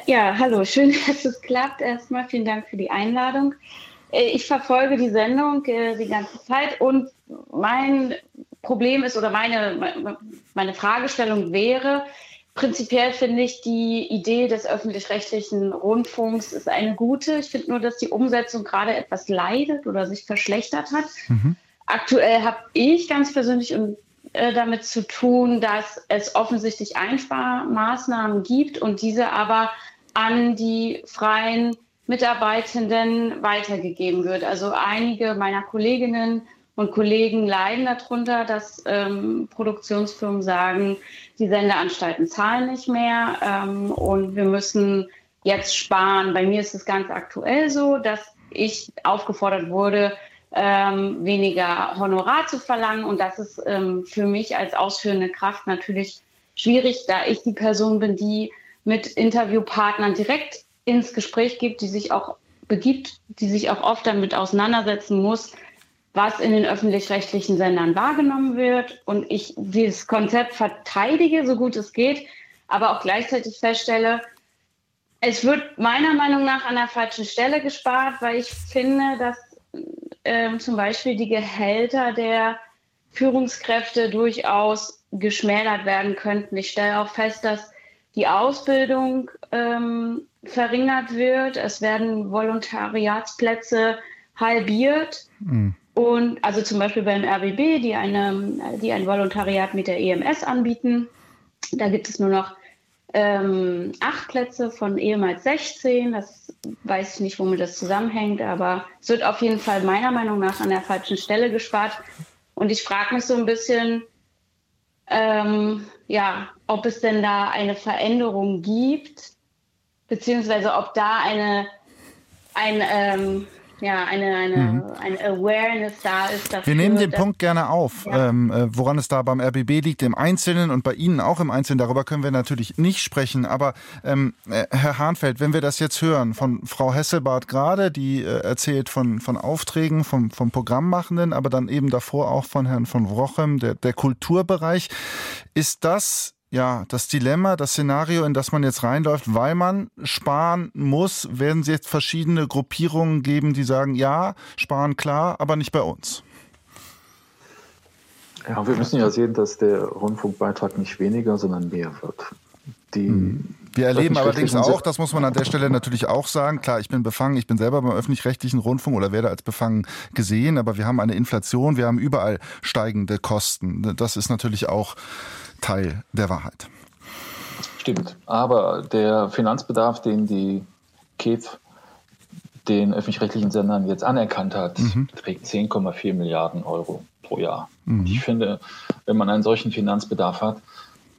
Ja, hallo, schön, dass es klappt. Erstmal vielen Dank für die Einladung. Äh, ich verfolge die Sendung äh, die ganze Zeit und mein Problem ist oder meine, meine Fragestellung wäre, Prinzipiell finde ich die Idee des öffentlich-rechtlichen Rundfunks ist eine gute. Ich finde nur, dass die Umsetzung gerade etwas leidet oder sich verschlechtert hat. Mhm. Aktuell habe ich ganz persönlich und äh, damit zu tun, dass es offensichtlich Einsparmaßnahmen gibt und diese aber an die freien Mitarbeitenden weitergegeben wird. Also einige meiner Kolleginnen und Kollegen leiden darunter, dass ähm, Produktionsfirmen sagen, die Sendeanstalten zahlen nicht mehr ähm, und wir müssen jetzt sparen. Bei mir ist es ganz aktuell so, dass ich aufgefordert wurde, ähm, weniger Honorar zu verlangen und das ist ähm, für mich als ausführende Kraft natürlich schwierig, da ich die Person bin, die mit Interviewpartnern direkt ins Gespräch gibt, die sich auch begibt, die sich auch oft damit auseinandersetzen muss, was in den öffentlich-rechtlichen Sendern wahrgenommen wird und ich dieses Konzept verteidige, so gut es geht, aber auch gleichzeitig feststelle, es wird meiner Meinung nach an der falschen Stelle gespart, weil ich finde, dass äh, zum Beispiel die Gehälter der Führungskräfte durchaus geschmälert werden könnten. Ich stelle auch fest, dass die Ausbildung ähm, verringert wird. Es werden Volontariatsplätze halbiert. Mhm. Und also zum Beispiel beim RBB, die, eine, die ein Volontariat mit der EMS anbieten, da gibt es nur noch ähm, acht Plätze von ehemals 16. Das weiß ich nicht, womit das zusammenhängt, aber es wird auf jeden Fall meiner Meinung nach an der falschen Stelle gespart. Und ich frage mich so ein bisschen, ähm, ja, ob es denn da eine Veränderung gibt, beziehungsweise ob da eine, ein, ähm, ja, eine, eine, mhm. eine Awareness da ist dafür. Wir nehmen den Punkt gerne auf, ja. ähm, äh, woran es da beim RBB liegt, im Einzelnen und bei Ihnen auch im Einzelnen. Darüber können wir natürlich nicht sprechen. Aber ähm, äh, Herr Hahnfeld, wenn wir das jetzt hören von Frau Hesselbart gerade, die äh, erzählt von, von Aufträgen vom, vom Programmmachenden, aber dann eben davor auch von Herrn von Wrochem, der, der Kulturbereich, ist das ja, das Dilemma, das Szenario, in das man jetzt reinläuft, weil man sparen muss, werden es jetzt verschiedene Gruppierungen geben, die sagen, ja, sparen klar, aber nicht bei uns. Ja, wir müssen ja sehen, dass der Rundfunkbeitrag nicht weniger, sondern mehr wird. Die hm. wir erleben allerdings auch, das muss man an der Stelle natürlich auch sagen, klar, ich bin befangen, ich bin selber beim öffentlich-rechtlichen Rundfunk oder werde als befangen gesehen, aber wir haben eine Inflation, wir haben überall steigende Kosten. Das ist natürlich auch Teil der Wahrheit. Stimmt. Aber der Finanzbedarf, den die KEF den öffentlich-rechtlichen Sendern jetzt anerkannt hat, mhm. trägt 10,4 Milliarden Euro pro Jahr. Mhm. Ich finde, wenn man einen solchen Finanzbedarf hat,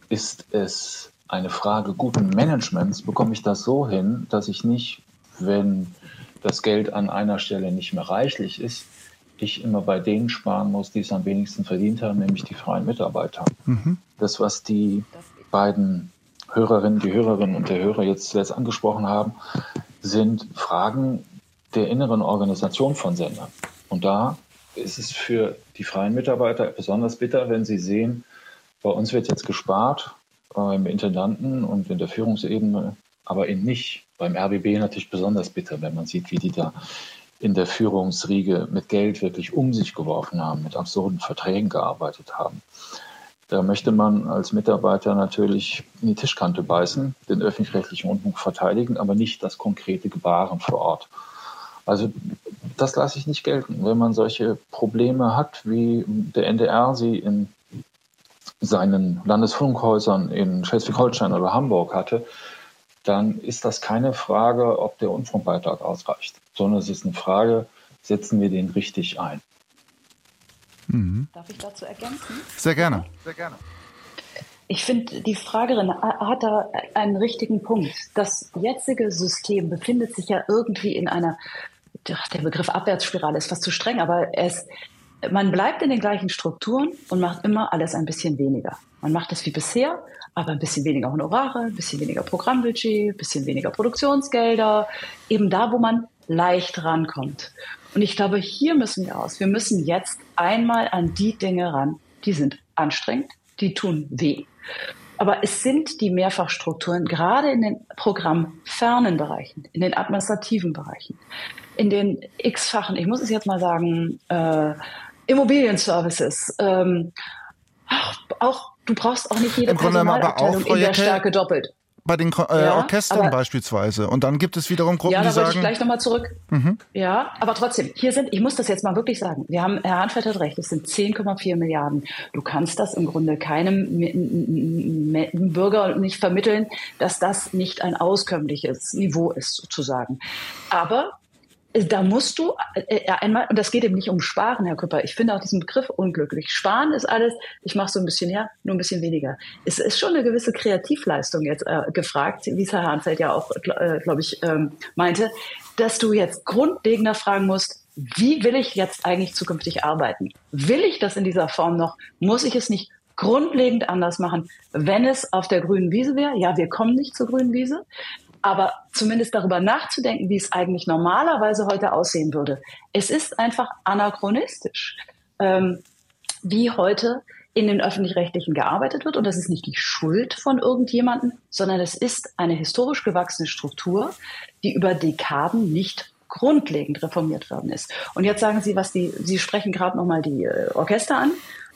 ist es eine Frage guten Managements. Bekomme ich das so hin, dass ich nicht, wenn das Geld an einer Stelle nicht mehr reichlich ist, ich immer bei denen sparen muss, die es am wenigsten verdient haben, nämlich die freien Mitarbeiter. Mhm. Das, was die beiden Hörerinnen, die Hörerinnen und der Hörer jetzt zuletzt angesprochen haben, sind Fragen der inneren Organisation von Sendern. Und da ist es für die freien Mitarbeiter besonders bitter, wenn sie sehen, bei uns wird jetzt gespart, beim Intendanten und in der Führungsebene, aber eben nicht. Beim RBB natürlich besonders bitter, wenn man sieht, wie die da in der Führungsriege mit Geld wirklich um sich geworfen haben, mit absurden Verträgen gearbeitet haben. Da möchte man als Mitarbeiter natürlich in die Tischkante beißen, den öffentlich-rechtlichen Rundfunk verteidigen, aber nicht das konkrete Gebaren vor Ort. Also das lasse ich nicht gelten. Wenn man solche Probleme hat, wie der NDR sie in seinen Landesfunkhäusern in Schleswig-Holstein oder Hamburg hatte, dann ist das keine Frage, ob der Rundfunkbeitrag ausreicht, sondern es ist eine Frage, setzen wir den richtig ein. Mhm. Darf ich dazu ergänzen? Sehr gerne. Sehr gerne. Ich finde, die Fragerin hat da einen richtigen Punkt. Das jetzige System befindet sich ja irgendwie in einer, der Begriff Abwärtsspirale ist fast zu streng, aber es, man bleibt in den gleichen Strukturen und macht immer alles ein bisschen weniger. Man macht es wie bisher, aber ein bisschen weniger Honorare, ein bisschen weniger Programmbudget, ein bisschen weniger Produktionsgelder, eben da, wo man leicht rankommt. Und ich glaube, hier müssen wir aus. Wir müssen jetzt einmal an die Dinge ran, die sind anstrengend, die tun weh. Aber es sind die Mehrfachstrukturen, gerade in den programmfernen Bereichen, in den administrativen Bereichen, in den x-fachen, ich muss es jetzt mal sagen, äh, Immobilienservices, ähm, auch, auch Du brauchst auch nicht jede Im Personalabteilung in der Stärke doppelt. Bei den äh, ja, Orchestern beispielsweise. Und dann gibt es wiederum Gruppen, ja, die sagen... Ja, da ich gleich nochmal zurück. Mhm. Ja, aber trotzdem, hier sind, ich muss das jetzt mal wirklich sagen, wir haben, Herr Hanfeld hat recht, es sind 10,4 Milliarden. Du kannst das im Grunde keinem Bürger nicht vermitteln, dass das nicht ein auskömmliches Niveau ist, sozusagen. Aber da musst du äh, äh, einmal, und das geht eben nicht um Sparen, Herr Küpper. Ich finde auch diesen Begriff unglücklich. Sparen ist alles, ich mache so ein bisschen her, nur ein bisschen weniger. Es ist schon eine gewisse Kreativleistung jetzt äh, gefragt, wie es Herr Hahnfeld ja auch, äh, glaube ich, ähm, meinte, dass du jetzt grundlegender fragen musst, wie will ich jetzt eigentlich zukünftig arbeiten? Will ich das in dieser Form noch? Muss ich es nicht grundlegend anders machen, wenn es auf der grünen Wiese wäre? Ja, wir kommen nicht zur grünen Wiese aber zumindest darüber nachzudenken, wie es eigentlich normalerweise heute aussehen würde. Es ist einfach anachronistisch, ähm, wie heute in den öffentlich-rechtlichen gearbeitet wird. Und das ist nicht die Schuld von irgendjemandem, sondern es ist eine historisch gewachsene Struktur, die über Dekaden nicht grundlegend reformiert worden ist. Und jetzt sagen Sie, was die, Sie sprechen gerade nochmal die äh, Orchester an.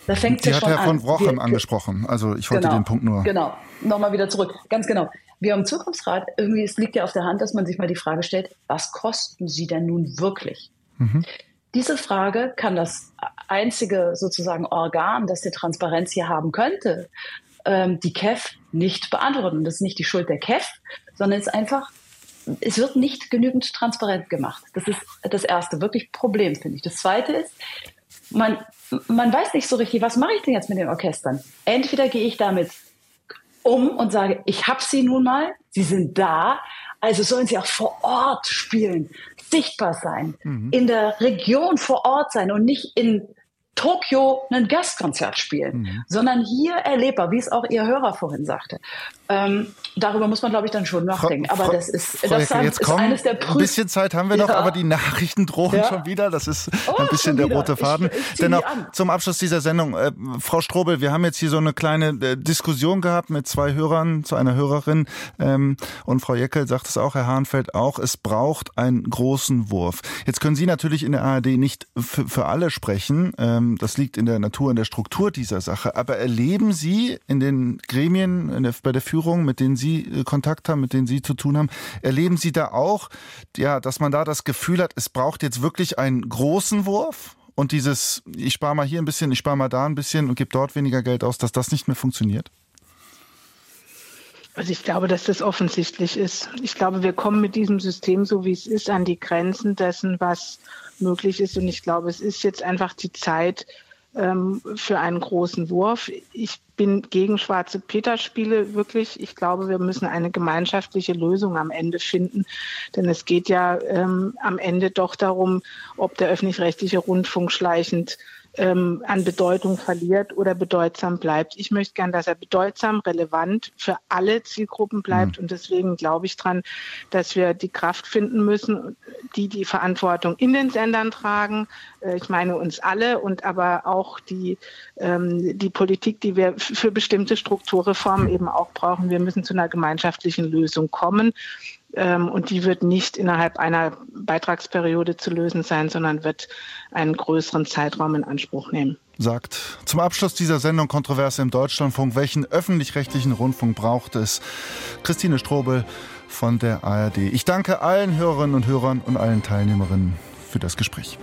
Da fängt ja schon an. Herr von Wrochem Wir, angesprochen. Also ich wollte genau, den Punkt nur. Genau. Nochmal wieder zurück. Ganz genau wir am Zukunftsrat, irgendwie, es liegt ja auf der Hand, dass man sich mal die Frage stellt, was kosten sie denn nun wirklich? Mhm. diese Frage kann das einzige sozusagen Organ, das die Transparenz hier haben könnte, ähm, die KEF nicht beantworten. Das ist nicht die Schuld der KEF, sondern es ist einfach, es wird nicht genügend transparent gemacht. Das ist das erste wirklich Problem, finde ich. Das zweite ist, man, man weiß nicht so richtig, was mache ich denn jetzt mit den Orchestern? Entweder gehe ich damit um und sage, ich habe sie nun mal, sie sind da, also sollen sie auch vor Ort spielen, sichtbar sein, mhm. in der Region vor Ort sein und nicht in Tokio ein Gastkonzert spielen, mhm. sondern hier erlebbar, wie es auch Ihr Hörer vorhin sagte. Ähm, darüber muss man, glaube ich, dann schon nachdenken. Frau, aber das ist, Frau das Ecke, jetzt ist kommen, eines der Prüf Ein bisschen Zeit haben wir noch, ja. aber die Nachrichten drohen ja. schon wieder. Das ist oh, ein bisschen der rote Faden. Ich, ich Dennoch zum Abschluss dieser Sendung, äh, Frau Strobel, wir haben jetzt hier so eine kleine äh, Diskussion gehabt mit zwei Hörern, zu einer Hörerin. Ähm, und Frau Jeckel sagt es auch, Herr Hahnfeld auch, es braucht einen großen Wurf. Jetzt können Sie natürlich in der ARD nicht für alle sprechen. Ähm, das liegt in der Natur, in der Struktur dieser Sache. Aber erleben Sie in den Gremien, in der, bei der Führung, mit denen Sie äh, Kontakt haben, mit denen Sie zu tun haben, erleben Sie da auch, ja, dass man da das Gefühl hat, es braucht jetzt wirklich einen großen Wurf? Und dieses, ich spare mal hier ein bisschen, ich spare mal da ein bisschen und gebe dort weniger Geld aus, dass das nicht mehr funktioniert? Also ich glaube, dass das offensichtlich ist. Ich glaube, wir kommen mit diesem System, so wie es ist, an die Grenzen dessen, was möglich ist. Und ich glaube, es ist jetzt einfach die Zeit, ähm, für einen großen Wurf. Ich bin gegen schwarze Peter-Spiele wirklich. Ich glaube, wir müssen eine gemeinschaftliche Lösung am Ende finden. Denn es geht ja ähm, am Ende doch darum, ob der öffentlich-rechtliche Rundfunk schleichend ähm, an Bedeutung verliert oder bedeutsam bleibt. Ich möchte gern, dass er bedeutsam, relevant für alle Zielgruppen bleibt. Mhm. Und deswegen glaube ich dran, dass wir die Kraft finden müssen, die die Verantwortung in den Sendern tragen. Äh, ich meine uns alle und aber auch die, ähm, die Politik, die wir für bestimmte Strukturreformen eben auch brauchen. Wir müssen zu einer gemeinschaftlichen Lösung kommen. Ähm, und die wird nicht innerhalb einer Beitragsperiode zu lösen sein, sondern wird einen größeren Zeitraum in Anspruch nehmen. Sagt zum Abschluss dieser Sendung Kontroverse im Deutschlandfunk, welchen öffentlich-rechtlichen Rundfunk braucht es? Christine Strobel von der ARD. Ich danke allen Hörerinnen und Hörern und allen Teilnehmerinnen für das Gespräch.